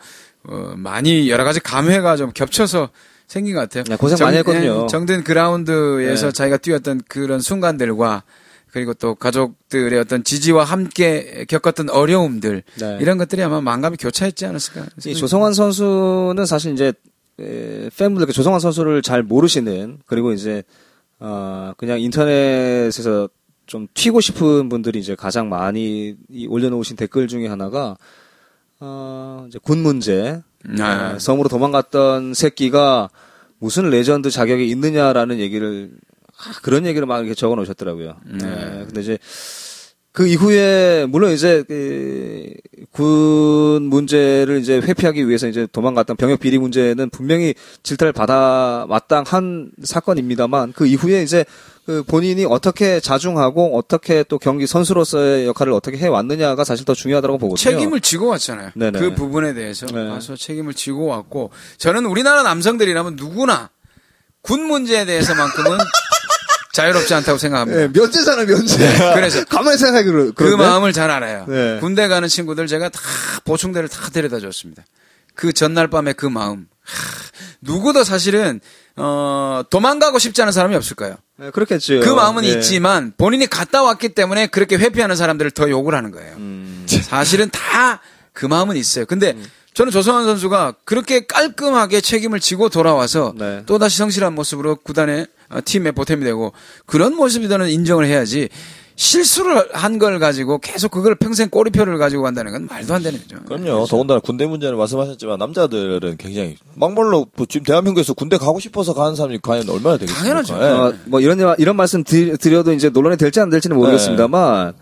어, 많이 여러 가지 감회가 좀 겹쳐서 생긴 것 같아요. 네, 고생 많이 했거든요. 예, 정든 그라운드에서 네. 자기가 뛰었던 그런 순간들과 그리고 또 가족들의 어떤 지지와 함께 겪었던 어려움들 네. 이런 것들이 아마 만감이 교차했지 않았을까. 이 조성환 선수는 사실 이제 에, 팬분들 그 조성환 선수를 잘 모르시는 그리고 이제 어 그냥 인터넷에서 좀 튀고 싶은 분들이 이제 가장 많이 이 올려놓으신 댓글 중에 하나가 어 이제 군 문제 아, 어, 섬으로 도망갔던 새끼가 무슨 레전드 자격이 있느냐라는 얘기를 아, 그런 얘기를 막 이렇게 적어 놓으셨더라고요. 네. 근데 이제 그 이후에 물론 이제 그, 군 문제를 이제 회피하기 위해서 이제 도망갔던 병역 비리 문제는 분명히 질타를 받아 마땅한 사건입니다만 그 이후에 이제 그 본인이 어떻게 자중하고 어떻게 또 경기 선수로서의 역할을 어떻게 해 왔느냐가 사실 더 중요하다고 보거든요. 책임을 지고 왔잖아요. 네네. 그 부분에 대해서 네. 와서 책임을 지고 왔고 저는 우리나라 남성들이라면 누구나 군 문제에 대해서만큼은 자유롭지 않다고 생각합니다. 네, 면제잖아요, 면제. 그래서 가만히 생각해 그러 그 마음을 잘 알아요. 네. 군대 가는 친구들 제가 다 보충대를 다 데려다 줬습니다. 그 전날 밤에 그 마음. 하, 누구도 사실은 어 도망가고 싶지 않은 사람이 없을 거예요. 네, 그렇겠죠. 그 마음은 예. 있지만 본인이 갔다 왔기 때문에 그렇게 회피하는 사람들을 더 욕을 하는 거예요. 음. 사실은 다 그 마음은 있어요. 근데 저는 조성환 선수가 그렇게 깔끔하게 책임을 지고 돌아와서 네. 또 다시 성실한 모습으로 구단의 어, 팀의 보탬이 되고 그런 모습이 저는 인정을 해야지 실수를 한 걸 가지고 계속 그걸 평생 꼬리표를 가지고 간다는 건 말도 안 되는 거죠. 그럼요. 더군다나 군대 문제는 말씀하셨지만 남자들은 굉장히 막말로 뭐 지금 대한민국에서 군대 가고 싶어서 가는 사람이 과연 얼마나 되겠습니까? 당연하죠. 예. 어, 뭐 이런 말- 이런 말씀 드, 드려도 이제 논란이 될지 안 될지는 모르겠습니다만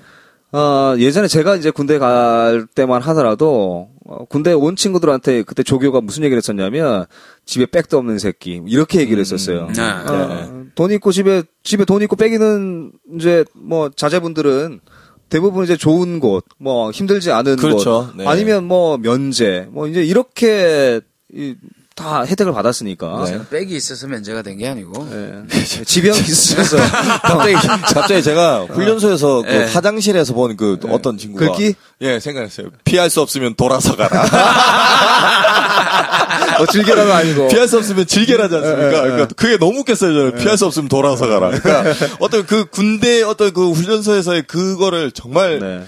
어, 예전에 제가 이제 군대 갈 때만 하더라도 어, 군대 온 친구들한테 그때 조교가 무슨 얘기를 했었냐면 집에 백도 없는 새끼 이렇게 얘기를 했었어요. 네. 어, 돈 있고 집에 집에 돈 있고 빼기는 이제 뭐 자제분들은 대부분 이제 좋은 곳, 뭐 힘들지 않은 그렇죠. 곳, 네. 아니면 뭐 면제, 뭐 이제 이렇게 이, 다 혜택을 받았으니까. 네. 백이 있어서 면제가 된 게 아니고. 예. 지병 있으셔서 갑자기 갑자기 제가 훈련소에서 그 네. 화장실에서 본 그 어떤 친구가 글귀? 예 생각했어요. 피할 수 없으면 돌아서 가라. 어, 즐겨라가 아니고. 피할 수 없으면 즐겨라지 않습니까? 그러니까 그게 너무 웃겼어요. 저는 피할 수 없으면 돌아서 가라. 그러니까 어떤 그 군대 어떤 그 훈련소에서의 그거를 정말 네.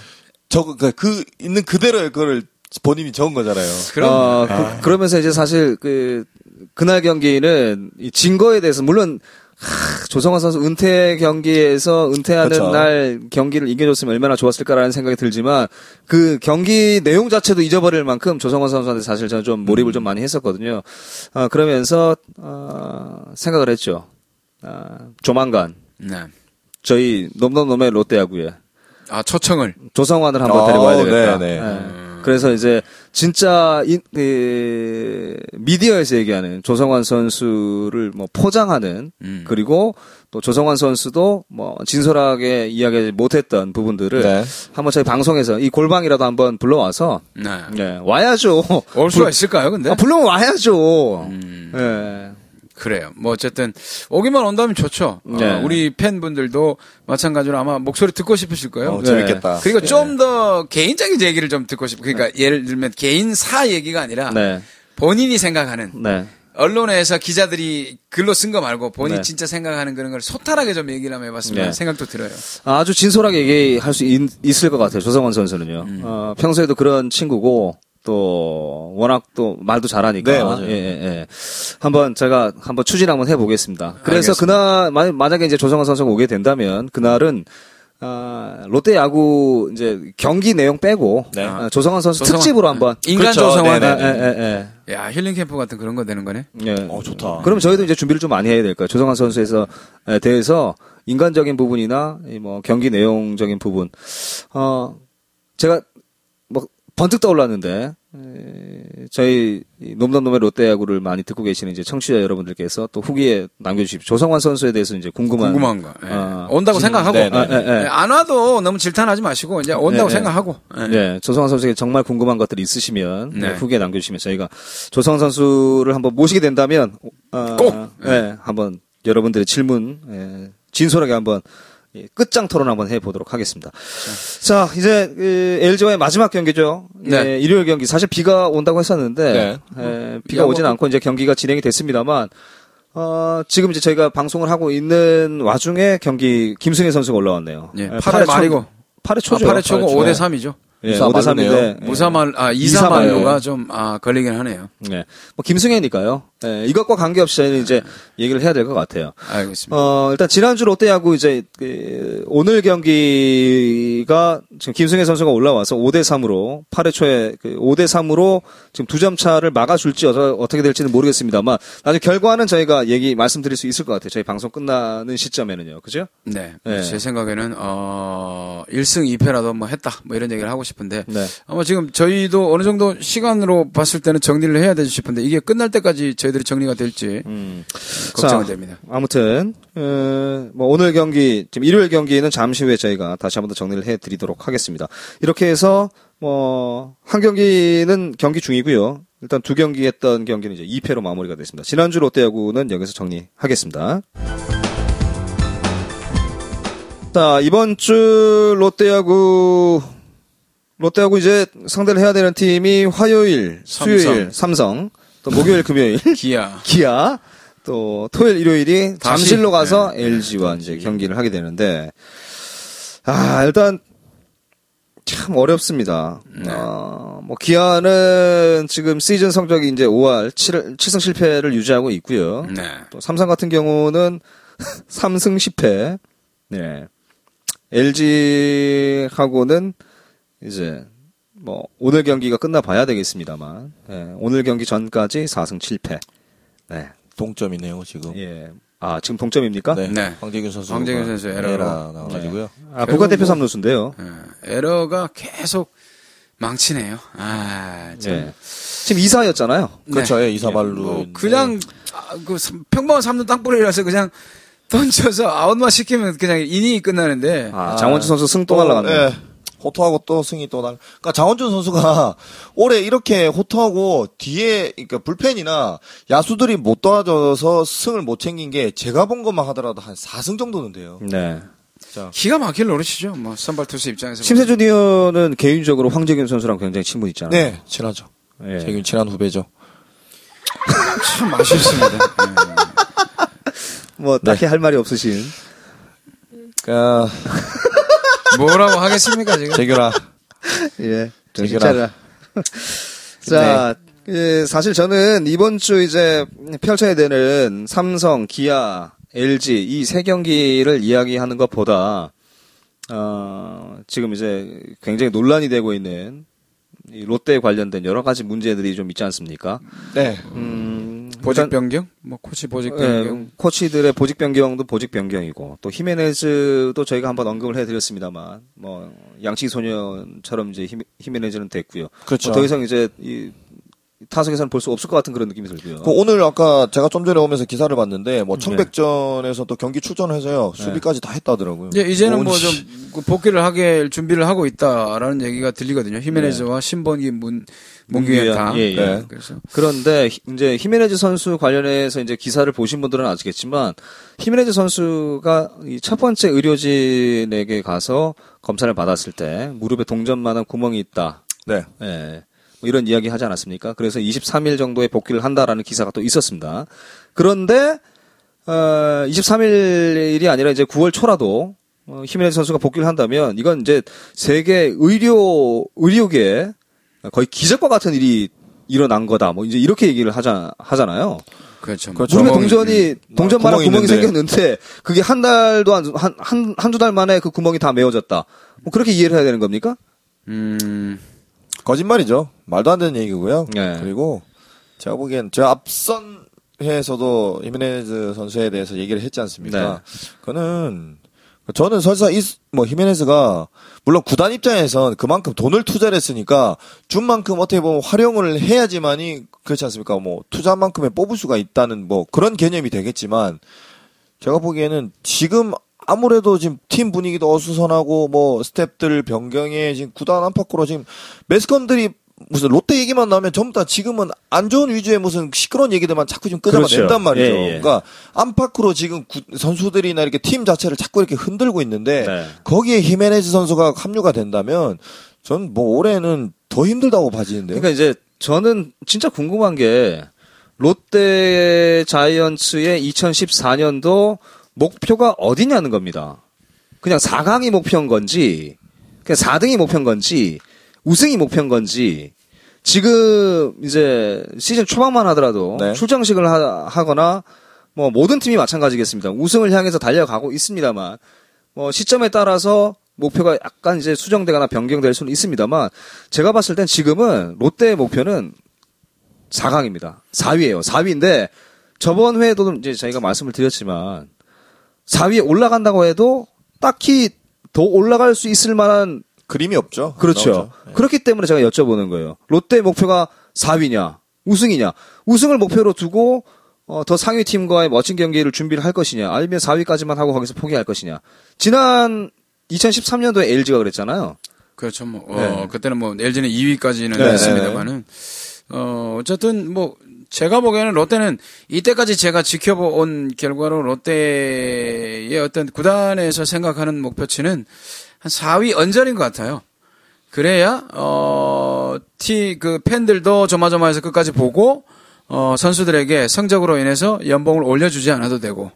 적, 그, 그 있는 그대로의 그거를 본인이 적은 거잖아요. 그럼 어, 그, 러면서 이제 사실 그 그날 경기는 이 진거에 대해서 물론 하, 조성환 선수 은퇴 경기에서 은퇴하는 그렇죠. 날 경기를 이겨줬으면 얼마나 좋았을까라는 생각이 들지만 그 경기 내용 자체도 잊어버릴 만큼 조성환 선수한테 사실 저는 좀 몰입을 좀 많이 했었거든요. 어, 그러면서 어, 생각을 했죠. 아, 조만간 네. 저희 놈놈놈의 롯데야구에 아 초청을. 조성환을 한번 어, 데리고 와야 되겠다. 네, 네. 예. 그래서 이제 진짜 이, 그 미디어에서 얘기하는 조성환 선수를 뭐 포장하는 음. 그리고 또 조성환 선수도 뭐 진솔하게 이야기 못했던 부분들을 네. 한번 저희 방송에서 이 골방이라도 한번 불러와서 네. 예, 와야죠. 올 수가 있을까요, 근데? 아, 불러면 와야죠. 음. 예. 그래요. 뭐 어쨌든 오기만 온다면 좋죠. 어, 네. 우리 팬분들도 마찬가지로 아마 목소리 듣고 싶으실 거예요. 어, 재밌겠다. 그리고 네. 좀더 개인적인 얘기를 좀 듣고 싶. 그러니까 예를 들면 개인사 얘기가 아니라 네. 본인이 생각하는 네. 언론에서 기자들이 글로 쓴 거 말고 본인 네. 이 진짜 생각하는 그런 걸 소탈하게 좀 얘기를 한번 해봤으면 네. 생각도 들어요. 아주 진솔하게 얘기할 수 있, 을것 같아요. 조성원 선수는요. 음. 어, 평소에도 그런 친구고 또 워낙 또 말도 잘하니까. 네, 맞아요. 예, 예, 예. 한번 제가 한번 추진 한번 해보겠습니다. 그래서 알겠습니다. 그날 만- 만약에 이제 조성원 선수가 오게 된다면 그날은 아, 롯데 야구 이제 경기 내용 빼고 네. 아, 조성원 선수 조성환. 특집으로 한번 인간 그렇죠. 조성환. 네, 예, 네. 예, 예, 야 힐링 캠프 같은 그런 거 되는 거네. 예. 예. 어, 좋다. 그러면 저희도 이제 준비를 좀 많이 해야 될까요? 조성환 선수에서 에 대해서 인간적인 부분이나 이뭐 경기 내용적인 부분, 어 제가 뭐 번뜩 떠올랐는데 에, 저희 이 놈놈놈의 롯데야구를 많이 듣고 계시는 이제 청취자 여러분들께서 또 후기에 남겨주십시오. 조성환 선수에 대해서 이제 궁금한 궁금한 거. 예. 아, 온다고 생각하고 네, 네. 아, 예, 예. 예, 안 와도 너무 질타하지 마시고 이제 온다고 네, 네. 생각하고. 예. 네, 조성환 선수에게 정말 궁금한 것들이 있으시면 네. 네, 후기에 남겨주시면 저희가 조성환 선수를 한번 모시게 된다면 어, 꼭! 네, 한번 여러분들의 질문 예, 진솔하게 한번 예, 끝장 토론 한번 해보도록 하겠습니다. 자, 이제 그, LG와의 마지막 경기죠. 네. 예, 일요일 경기. 사실 비가 온다고 했었는데 네. 예, 비가 비가 오진 뭐- 않고 이제 경기가 진행이 됐습니다만 어, 지금 이제 저희가 방송을 하고 있는 와중에 경기 김승혜 선수가 올라왔네요. 예, 예, 8회 말이고. 8회 초죠. 아, 8회 초고 초. 5대 3이죠. 예, 무사 5대 3인데 말로네요. 무사말 아 이사말로. 이사말로가 좀 아 걸리긴 하네요. 네. 뭐 김승혜니까요. 예, 이것과 관계없이 저희는 이제 얘기를 해야 될 것 같아요. 알겠습니다. 어, 일단 지난주 롯데야구 이제 그, 오늘 경기가 지금 김승혜 선수가 올라와서 5대 3으로 8회 초에 그 5대 3으로 지금 두 점 차를 막아줄지 어, 어떻게 될지는 모르겠습니다만 나중에 결과는 저희가 얘기 말씀드릴 수 있을 것 같아요. 저희 방송 끝나는 시점에는요. 그죠? 네. 네. 제 생각에는 어 1승 2패라도 뭐 했다. 뭐 이런 얘기를 하고 싶은데 네. 아마 지금 저희도 어느 정도 시간으로 봤을 때는 정리를 해야 되지 싶은데 이게 끝날 때까지 저희 들이 정리가 될지 음. 걱정은 자, 됩니다. 아무튼 어, 뭐 오늘 경기 지금 일요일 경기는 잠시 후에 저희가 다시 한번 더 정리를 해드리도록 하겠습니다. 이렇게 해서 뭐 한 경기는 경기 중이고요. 일단 두 경기 했던 경기는 이제 2패로 마무리가 됐습니다. 지난주 롯데야구는 여기서 정리하겠습니다. 자 이번 주 롯데야구 롯데야구 이제 상대를 해야 되는 팀이 화요일. 수요일 삼성, 또 목요일, 금요일 기아. 기아 또 토요일 일요일이 다시, 잠실로 가서 네, LG와 이제 경기를 하게 되는데 아 일단 참 어렵습니다. 네. 어, 뭐 기아는 지금 시즌 성적이 이제 5할 7, 7승 실패를 유지하고 있고요. 네. 또 삼성 같은 경우는 3승 10패. 네. LG하고는 이제 뭐 오늘 경기가 끝나 봐야 되겠습니다만 예, 오늘 경기 전까지 4승 7패. 네. 동점이네요 지금. 예. 아, 지금 동점입니까? 네. 네. 황재균 선수. 황재균 선수 에러로. 나와가지고요. 아, 국가대표 삼루수인데요. 예, 에러가 계속 망치네요. 아, 참. 예. 지금 이사였잖아요. 그렇죠. 예, 이사발로. 뭐 그냥 아, 그 삼- 평범한 삼루 땅볼이라서 그냥 던져서 아웃만 시키면 그냥 이닝이 끝나는데 아, 장원준 선수 승 또 날라갔네. 예. 호투하고 또 승이 또 날. 그러니까 장원준 선수가 올해 이렇게 호투하고 뒤에 그러니까 불펜이나 야수들이 못 도와줘서 승을 못 챙긴 게 제가 본 것만 하더라도 한 4승 정도는 돼요. 네. 기가 막힐 노릇이죠. 뭐 선발 투수 입장에서 심세준 의원은 개인적으로 황재균 선수랑 굉장히 친분 있잖아요. 네, 친하죠. 예. 재균 친한 후배죠. 참 아쉽습니다. 뭐 딱히 할 말이 없으신. 그러니까 예. 뭐라고 하겠습니까 지금? 재균아. 예. 차려. 자, 예, 사실 저는 이번 주 이제 펼쳐야 되는 삼성, 기아, LG 이 세 경기를 이야기하는 것보다 어, 지금 이제 굉장히 논란이 되고 있는 이 롯데 관련된 여러 가지 문제들이 좀 있지 않습니까? 네. 음, 보직 변경? 뭐 코치 보직 예, 변경? 코치들의 보직 변경도 보직 변경이고 또 히메네즈도 저희가 한번 언급을 해드렸습니다만 뭐 양치기 소년처럼 이제 히메- 히메네즈는 됐고요. 그렇죠. 뭐 더 이상 이제 이 타석에서는 볼 수 없을 것 같은 그런 느낌이 들고요. 그 오늘 아까 제가 좀 전에 오면서 기사를 봤는데 네. 뭐 청백전에서 또 경기 출전해서요 수비까지 다 했다더라고요. 이제 이제는 뭐 뭔지. 좀 복귀를 하게 준비를 하고 있다라는 얘기가 들리거든요. 히메네즈와 신번기 문 문규현 다. 예, 예. 네. 그래서 그런데 히- 이제 히메네즈 선수 관련해서 이제 기사를 보신 분들은 아시겠지만 히메네즈 선수가 이 첫 번째 의료진에게 가서 검사를 받았을 때 무릎에 동전만한 구멍이 있다. 네. 예. 뭐 이런 이야기 하지 않았습니까? 그래서 23일 정도에 복귀를 한다라는 기사가 또 있었습니다. 그런데 어 23일이 아니라 이제 9월 초라도 어, 히메네즈 선수가 복귀를 한다면 이건 이제 세계 의료 의료계 거의 기적과 같은 일이 일어난 거다. 뭐 이제 이렇게 얘기를 하자 하잖아요. 그렇죠. 그렇죠. 무릎에 구멍이- 동전이 동전만한 구멍이 구멍이. 생겼는데 그게 한 달도 한한 한두 달 만에 그 구멍이 다 메워졌다. 뭐 그렇게 이해를 해야 되는 겁니까? 음, 거짓말이죠. 말도 안 되는 얘기고요. 네. 그리고 제가 보기엔 저 앞선 회에서도 히메네즈 선수에 대해서 얘기를 했지 않습니까? 그거는 저는 설사 이, 뭐 히메네즈가 물론 구단 입장에선 그만큼 돈을 투자를 했으니까 준 만큼 어떻게 보면 활용을 해야지만이 그렇지 않습니까? 뭐 투자만큼에 뽑을 수가 있다는 뭐 그런 개념이 되겠지만 제가 보기에는 지금 아무래도 지금 팀 분위기도 어수선하고 뭐 스탭들 변경에 지금 구단 안팎으로 지금 매스컴들이 무슨 롯데 얘기만 나오면 전부 다 지금은 안 좋은 위주의 무슨 시끄러운 얘기들만 자꾸 좀 끄집어낸단 그렇죠. 말이죠. 예, 예. 그러니까 안팎으로 지금 구- 선수들이나 이렇게 팀 자체를 자꾸 이렇게 흔들고 있는데 네. 거기에 히메네즈 선수가 합류가 된다면 전 뭐 올해는 더 힘들다고 봐지는데요. 그러니까 이제 저는 진짜 궁금한 게 롯데 자이언츠의 2014년도 목표가 어디냐는 겁니다. 그냥 4강이 목표인 건지, 그냥 4등이 목표인 건지, 우승이 목표인 건지, 지금 이제 시즌 초반만 하더라도 네. 출장식을 하, 하거나 뭐 모든 팀이 마찬가지겠습니다. 우승을 향해서 달려가고 있습니다만 뭐 시점에 따라서 목표가 약간 이제 수정되거나 변경될 수는 있습니다만 제가 봤을 땐 지금은 롯데의 목표는 4강입니다. 4위예요. 4위인데 저번 회에도 이제 저희가 말씀을 드렸지만 4위에 올라간다고 해도 딱히 더 올라갈 수 있을 만한 그림이 없죠. 그렇죠. 네. 그렇기 때문에 제가 여쭤보는 거예요. 롯데 목표가 4위냐, 우승이냐, 우승을 목표로 두고 어, 더 상위 팀과의 멋진 경기를 준비를 할 것이냐, 아니면 4위까지만 하고 거기서 포기할 것이냐. 지난 2013년도에 LG가 그랬잖아요. 그렇죠. 뭐, 어, 네. 그때는 뭐, LG는 2위까지는 네, 했습니다만은, 어, 어쨌든 뭐, 제가 보기에는 롯데는 이때까지 제가 지켜본 결과로 롯데의 어떤 구단에서 생각하는 목표치는 한 4위 언저리인 것 같아요. 그래야, 어, 티, 그 팬들도 조마조마해서 끝까지 보고, 어, 선수들에게 성적으로 인해서 연봉을 올려주지 않아도 되고,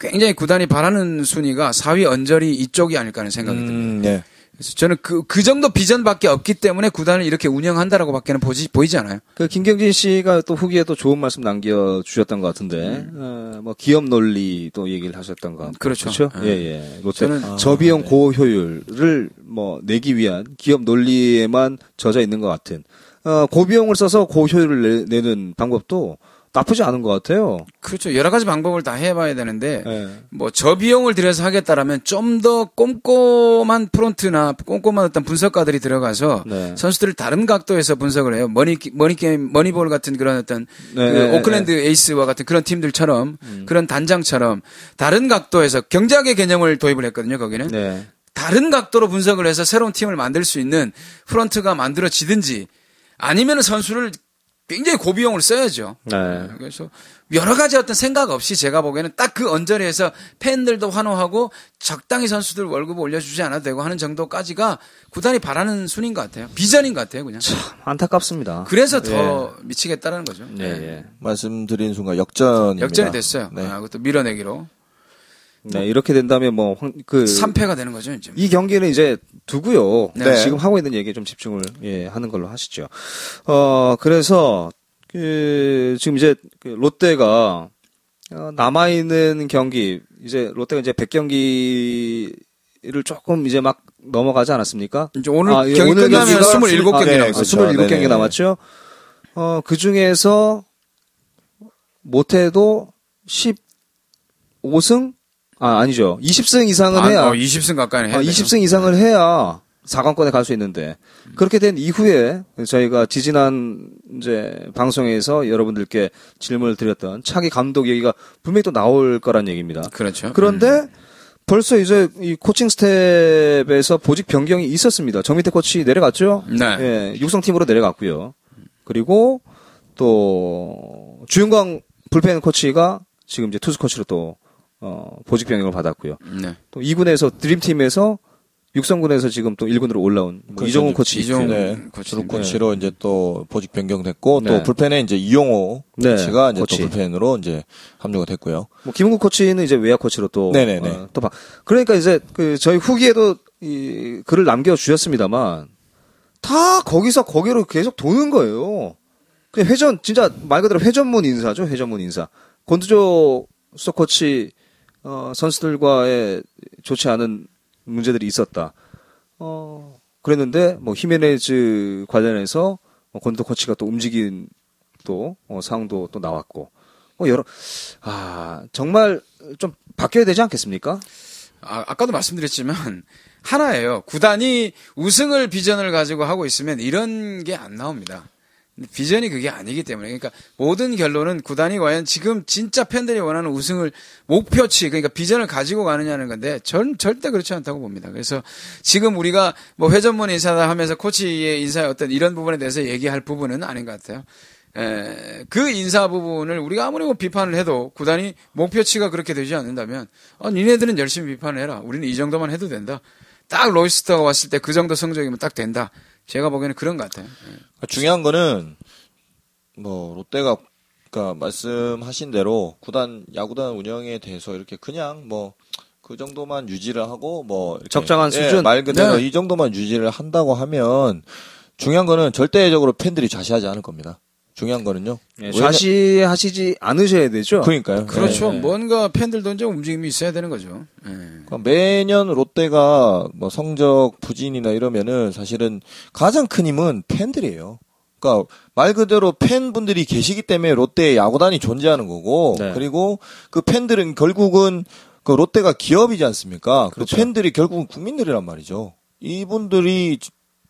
굉장히 구단이 바라는 순위가 4위 언저리 이쪽이 아닐까 하는 생각이 듭니다. 음, 네. 그래서 저는 그, 그 정도 비전밖에 없기 때문에 구단을 이렇게 운영한다라고 밖에는 보지, 보이지 않아요. 그 김경진 씨가 또 후기에 또 좋은 말씀 남겨주셨던 것 같은데, 어, 뭐 기업 논리 또 얘기를 하셨던 것 같고. 그렇죠. 그렇죠? 예. 예, 예. 롯데 저는- 저비용 아, 네. 고효율을 뭐 내기 위한 기업 논리에만 젖어 있는 것 같은. 어, 고비용을 써서 고효율을 내, 는 방법도 나쁘지 않은 것 같아요. 그렇죠. 여러 가지 방법을 다 해봐야 되는데 네. 뭐 저 비용을 들여서 하겠다라면 좀 더 꼼꼼한 프론트나 꼼꼼한 어떤 분석가들이 들어가서 네. 선수들을 다른 각도에서 분석을 해요. 머니 머니 게임 머니볼 같은 그런 어떤 네, 그 네, 음. 오클랜드 A's와 같은 그런 팀들처럼 그런 단장처럼 다른 각도에서 경작의 개념을 도입을 했거든요. 거기는 네. 다른 각도로 분석을 해서 새로운 팀을 만들 수 있는 프런트가 만들어지든지 아니면 선수를 굉장히 고비용을 써야죠. 네. 그래서 여러 가지 어떤 생각 없이 제가 보기에는 딱 그 언저리에서 팬들도 환호하고 적당히 선수들 월급 올려주지 않아도 되고 하는 정도까지가 구단이 바라는 순인 것 같아요. 비전인 것 같아요, 그냥. 안타깝습니다. 그래서 더 미치겠다는 거죠. 예, 예. 말씀드린 순간 역전입니다. 역전이 됐어요. 네. 아, 그것도 밀어내기로. 네, 이렇게 된다면 뭐, 황- 그. 3패가 되는 거죠, 이제. 이 경기는 이제 두고요. 네. 지금 하고 있는 얘기에 좀 집중을 예, 하는 걸로 하시죠. 어 그래서 그 지금 이제 그 롯데가 어, 남아 있는 경기 이제 롯데가 이제 100경기를 조금 이제 막 넘어가지 않았습니까? 이제 오늘 아, 예, 경기 오늘 끝나면 경기가 27경기 아, 네, 남았어요. 27경기 네네. 남았죠. 어, 그 중에서 못해도 15승? 아, 아니죠. 20승 이상은 아, 해야 어, 20승 가까이 해야 어, 돼요. 20승 이상을 해야 4강권에 갈 수 있는데 그렇게 된 이후에 저희가 지지난 이제 방송에서 여러분들께 질문을 드렸던 차기 감독 얘기가 분명히 또 나올 거란 얘기입니다. 그렇죠. 그런데 벌써 이제 이 코칭 스텝에서 보직 변경이 있었습니다. 정민태 코치 내려갔죠? 네. 예, 육성 팀으로 내려갔고요. 그리고 또 주윤광 불펜 코치가 지금 이제 투수 코치로 또 어, 보직 변경을 받았고요. 네. 또 2군에서 드림팀에서 육성군에서 지금 또 1군으로 올라온 뭐. 이정훈 코치 이정훈 네. 코치. 코치로 이제 또 보직 변경됐고 네. 또 불펜에 이제 이용호 네, 코치가 이제 코치. 또 불펜으로 이제 합류가 됐고요. 뭐 김은국 코치는 이제 외야 코치로 또 네네네. 어, 또 바- 그러니까 이제 그 저희 후기에도 이 글을 남겨 주셨습니다만 다 거기서 거기로 계속 도는 거예요. 그냥 회전 진짜 말 그대로 회전문 인사죠. 회전문 인사. 권두조 수석 코치 어, 선수들과의 좋지 않은 문제들이 있었다. 어, 그랬는데 뭐 히메네즈 관련해서 뭐 권도 코치가 또 움직인 또 어, 상황도 또 나왔고 뭐 여러 아 정말 좀 바뀌어야 되지 않겠습니까? 아, 아까도 말씀드렸지만 하나예요. 구단이 우승을 비전을 가지고 하고 있으면 이런 게 안 나옵니다. 비전이 그게 아니기 때문에 그러니까 모든 결론은 구단이 과연 지금 진짜 팬들이 원하는 우승을 목표치 그러니까 비전을 가지고 가느냐는 건데 전 절대 그렇지 않다고 봅니다. 그래서 지금 우리가 뭐 회전문 인사다 하면서 코치의 인사의 어떤 이런 부분에 대해서 얘기할 부분은 아닌 것 같아요. 에, 그 인사 부분을 우리가 아무리 뭐 비판을 해도 구단이 목표치가 그렇게 되지 않는다면 어, 니네들은 열심히 비판을 해라. 우리는 이 정도만 해도 된다. 딱 로이스터가 왔을 때 그 정도 성적이면 딱 된다. 제가 보기에는 그런 것 같아요. 예. 그러니까 중요한 거는 뭐 롯데가 그러니까 말씀하신 대로 구단 야구단 운영에 대해서 이렇게 그냥 뭐 그 정도만 유지를 하고 뭐 이렇게 적정한 예, 수준? 말 그대로 네. 이 정도만 유지를 한다고 하면 중요한 거는 절대적으로 팬들이 좌시하지 않을 겁니다. 중요한 거는요. 예, 왜냐- 좌시하시지 않으셔야 되죠. 그러니까요. 그렇죠. 예, 예. 뭔가 팬들도 이제 움직임이 있어야 되는 거죠. 예. 그러니까 매년 롯데가 뭐 성적 부진이나 이러면은 사실은 가장 큰 힘은 팬들이에요. 그러니까 말 그대로 팬분들이 계시기 때문에 롯데 야구단이 존재하는 거고 네. 그리고 그 팬들은 결국은 그 롯데가 기업이지 않습니까? 그렇죠. 그 팬들이 결국은 국민들이란 말이죠. 이분들이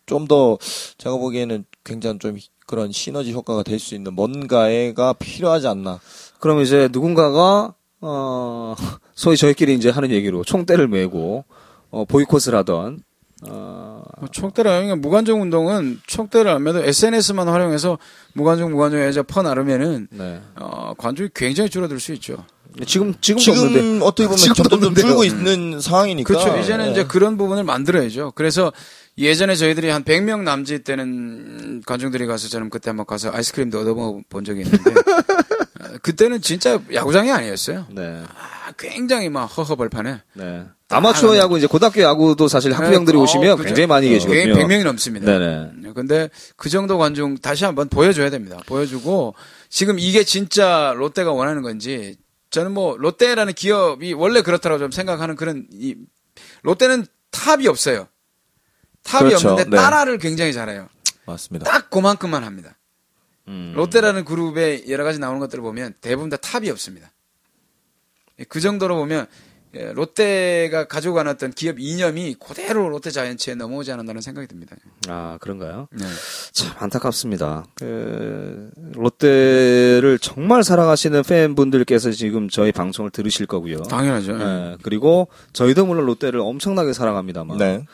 좀 더 제가 보기에는 굉장히 좀 그런 시너지 효과가 될 수 있는 뭔가가 필요하지 않나. 그럼 이제 누군가가 어 소위 저희끼리 이제 하는 얘기로 총대를 메고 어 보이콧을 하던 어뭐 촉대를 하면 무관중 운동은 촉대를 하면 SNS만 활용해서 무관중 무관중 해서 퍼 나르면은 네. 어, 관중이 굉장히 줄어들 수 있죠. 지금 지금도 지금 없는데 어떻게 보면 점점. 줄고 있는 상황이니까. 그렇죠. 이제는 예. 이제 그런 부분을 만들어야죠. 그래서 예전에 저희들이 한 100명 남짓 되는 관중들이 가서 저는 그때 한번 가서 아이스크림도 얻어본 적이 있는데 어, 그때는 진짜 야구장이 아니었어요. 네. 아, 굉장히 막 허허벌판에 네. 아마추어 야구 이제 고등학교 야구도 사실 학부형들이 어, 오시면 그죠. 굉장히 많이 계시거든요. 100명이 넘습니다. 네네. 근데 그 정도 관중 다시 한번 보여줘야 됩니다. 보여주고 지금 이게 진짜 롯데가 원하는 건지 저는 뭐 롯데라는 기업이 원래 그렇다고 좀 생각하는 그런 이 롯데는 top이 없어요. top이 그렇죠. 없는데 네. 따라를 굉장히 잘해요. 맞습니다. 딱 그만큼만 합니다. 음. 롯데라는 그룹에 여러 가지 나오는 것들을 보면 대부분 다 top이 없습니다. 그 정도로 보면 예, 롯데가 가지고 가는 어떤 기업 이념이 그대로 롯데 자이언츠에 넘어오지 않는다는 생각이 듭니다. 아, 그런가요? 네. 참 안타깝습니다. 그, 롯데를 정말 사랑하시는 팬분들께서 지금 저희 방송을 들으실 거고요. 당연하죠. 예, 그리고 저희도 물론 롯데를 엄청나게 사랑합니다만. 네.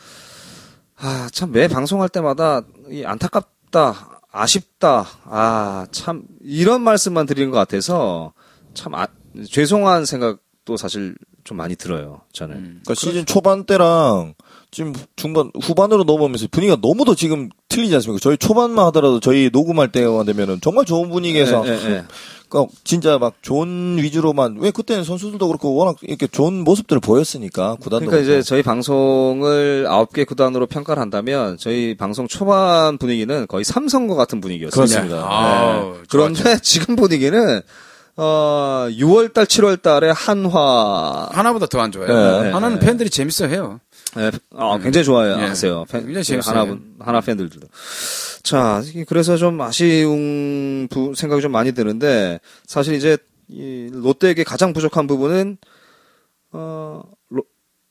아, 참 매 방송할 때마다 이 안타깝다, 아쉽다, 아, 참 이런 말씀만 드리는 것 같아서 참 아, 죄송한 생각도 사실 좀 많이 들어요. 저는. 그러니까 시즌 초반 때랑 지금 중반 후반으로 넘어오면서 분위기가 너무도 지금 틀리지 않습니까? 저희 초반만 하더라도 저희 녹음할 때가 되면은 정말 좋은 분위기에서 예, 예, 예. 그러니까 진짜 막 좋은 위주로만 왜 그때는 선수들도 그렇고 워낙 이렇게 좋은 모습들을 보였으니까 구단도 그러니까 이제. 저희 방송을 아홉 개 구단으로 평가를 한다면 저희 방송 초반 분위기는 거의 삼성과 같은 분위기였습니다. 그렇습니다. 아우, 네. 그런데 지금 분위기는 어 6월달, 7월달에 한화 하나보다 더 안 좋아요. 네. 하나는 네. 팬들이 재밌어 해요. 네, 아, 굉장히 좋아하세요. 예. 팬, 굉장히 재밌어요. 하나, 분- 하나 팬들도. 자, 이- 그래서 좀 아쉬운 부- 생각이 좀 많이 드는데, 사실 이제, 이 롯데에게 가장 부족한 부분은, 어, 로-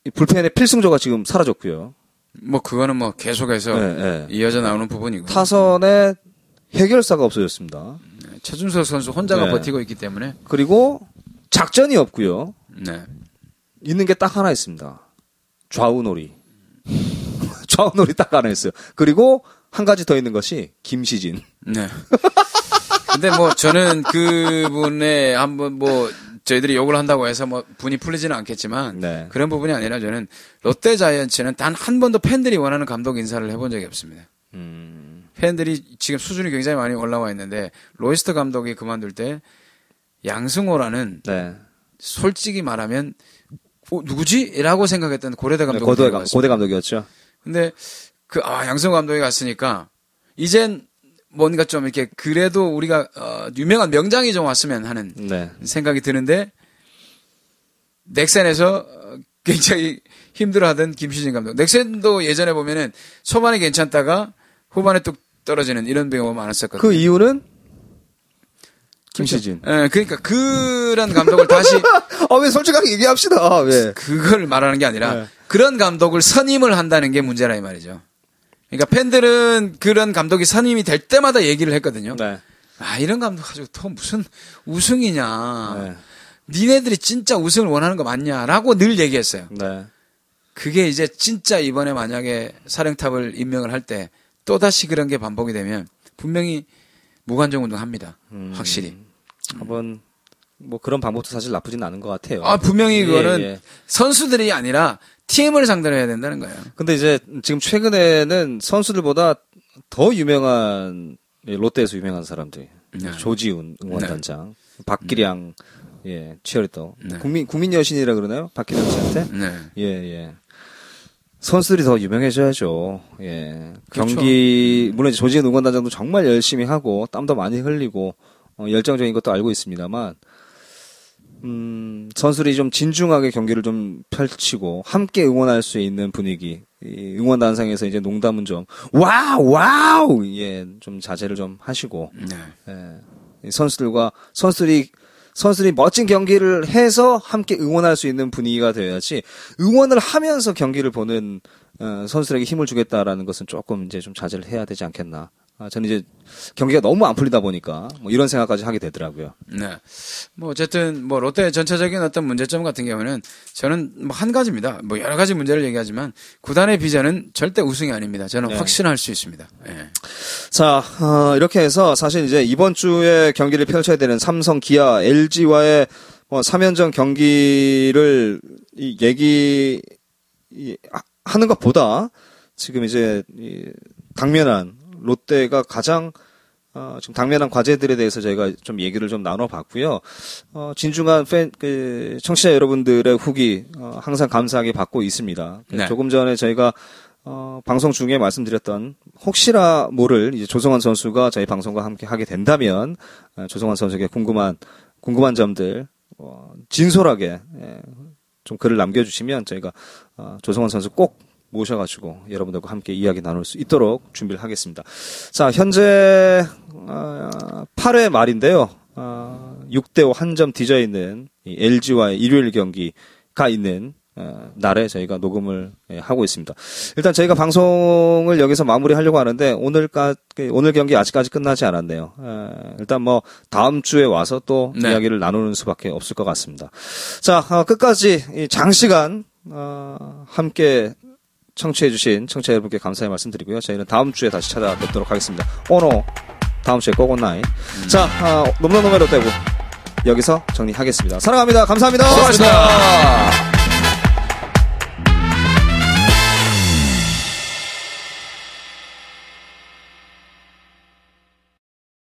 이 불펜의 필승조가 지금 사라졌고요. 뭐 그거는 뭐 계속해서 네, 네. 이어져 나오는 부분이고. 타선에 해결사가 없어졌습니다. 최준석 선수 혼자가 네. 버티고 있기 때문에. 그리고 작전이 없고요. 네. 있는 게 딱 하나 있습니다. 좌우놀이. 좌우놀이 딱 하나 있어요. 그리고 한 가지 더 있는 것이 김시진. 네. 근데 뭐 저는 그분의 한번 뭐 저희들이 욕을 한다고 해서 뭐 분이 풀리지는 않겠지만 네. 그런 부분이 아니라 저는 롯데 자이언츠는 단 한 번도 팬들이 원하는 감독 인사를 해본 적이 없습니다. 음, 팬들이 지금 수준이 굉장히 많이 올라와 있는데 로이스터 감독이 그만둘 때 양승호라는 네. 솔직히 말하면 어, 누구지? 라고 생각했던 고려대 감독이 고대, 데려갔어요. 고대 감독이었죠. 근데 그 아, 양승호 감독이 갔으니까 이젠 뭔가 좀 이렇게 그래도 우리가 어, 유명한 명장이 좀 왔으면 하는 네. 생각이 드는데 넥센에서 어, 굉장히 힘들어하던 김시진 감독. 넥센도 예전에 보면은 초반에 괜찮다가 후반에 뚝 떨어지는 이런 경우가 많았었거든요. 그 이유는 김시진. 예, 그러니까 그런 감독을 다시 아, 왜 솔직하게 얘기합시다. 왜? 그걸 말하는 게 아니라 네. 그런 감독을 선임을 한다는 게 문제라 이 말이죠. 그러니까 팬들은 그런 감독이 선임이 될 때마다 얘기를 했거든요. 네. 아 이런 감독 가지고 또 무슨 우승이냐. 네. 니네들이 진짜 우승을 원하는 거 맞냐라고 늘 얘기했어요. 네. 그게 이제 진짜 이번에 만약에 사령탑을 임명을 할 때 또다시 그런 게 반복이 되면 분명히 무관정 운동합니다. 음. 확실히. 한번 뭐 그런 방법도 사실 나쁘진 않은 것 같아요. 아 분명히 예, 그거는 예. 선수들이 아니라 팀을 상대로 해야 된다는 거예요. 근데 이제 지금 최근에는 선수들보다 더 유명한 예, 롯데에서 유명한 사람들 네. 조지훈 응원단장, 박기량 예 치어리더 네. 국민 국민 여신이라 그러나요? 박기량 씨한테 네. 예 예. 선수들이 더 유명해져야죠. 예. 그렇죠. 경기 물론 조지훈 응원단장도 정말 열심히 하고 땀도 많이 흘리고 어, 열정적인 것도 알고 있습니다만 음, 선수들이 좀 진중하게 경기를 좀 펼치고 함께 응원할 수 있는 분위기. 이 응원 단상에서 이제 농담은 좀 wow wow 예, 좀 자제를 좀 하시고 네. 예. 이 선수들과 선수들이 선수들이 멋진 경기를 해서 함께 응원할 수 있는 분위기가 되어야지 응원을 하면서 경기를 보는 어, 선수들에게 힘을 주겠다라는 것은 조금 이제 좀 자제를 해야 되지 않겠나. 아, 저는 이제 경기가 너무 안 풀리다 보니까 뭐 이런 생각까지 하게 되더라고요. 네. 뭐 어쨌든 뭐 롯데 전체적인 어떤 문제점 같은 경우는 저는 뭐 한 가지입니다. 뭐 여러 가지 문제를 얘기하지만 구단의 비전은 절대 우승이 아닙니다. 저는 네. 확신할 수 있습니다. 예. 자, 어, 이렇게 해서 사실 이제 이번 주에 경기를 펼쳐야 되는 삼성, 기아, LG와의 뭐 3연전 경기를 이 얘기 이, 하는 것보다 지금 이제 이 당면한 롯데가 가장 어, 지금 당면한 과제들에 대해서 저희가 좀 얘기를 좀 나눠봤고요. 어, 진중한 팬, 그, 청취자 여러분들의 후기, 어, 항상 감사하게 받고 있습니다. 네. 조금 전에 저희가, 어, 방송 중에 말씀드렸던, 혹시나 모를 이제 조성환 선수가 저희 방송과 함께 하게 된다면, 어, 조성환 선수에게 궁금한, 궁금한 점들, 어, 진솔하게, 예, 좀 글을 남겨주시면 저희가, 어, 조성환 선수 꼭 모셔가지고 여러분들과 함께 이야기 나눌 수 있도록 준비를 하겠습니다. 자, 현재 어, 8회 말인데요. 어, 6대5 한 점 뒤져 있는 이 LG와의 일요일 경기가 있는 어, 날에 저희가 녹음을 예, 하고 있습니다. 일단 저희가 방송을 여기서 마무리하려고 하는데 오늘까 오늘 경기 아직까지 끝나지 않았네요. 에, 일단 뭐 다음 주에 와서 또 네. 이야기를 나누는 수밖에 없을 것 같습니다. 자 어, 끝까지 이 장시간 어, 함께 청취해주신 청취자 여러분께 감사의 말씀드리고요. 저희는 다음 주에 다시 찾아뵙도록 하겠습니다. 오노 다음 주에 꼬곤나이. 자 어, 놈놈놈의 롯데고 여기서 정리하겠습니다. 사랑합니다. 감사합니다. 수고하셨습니다.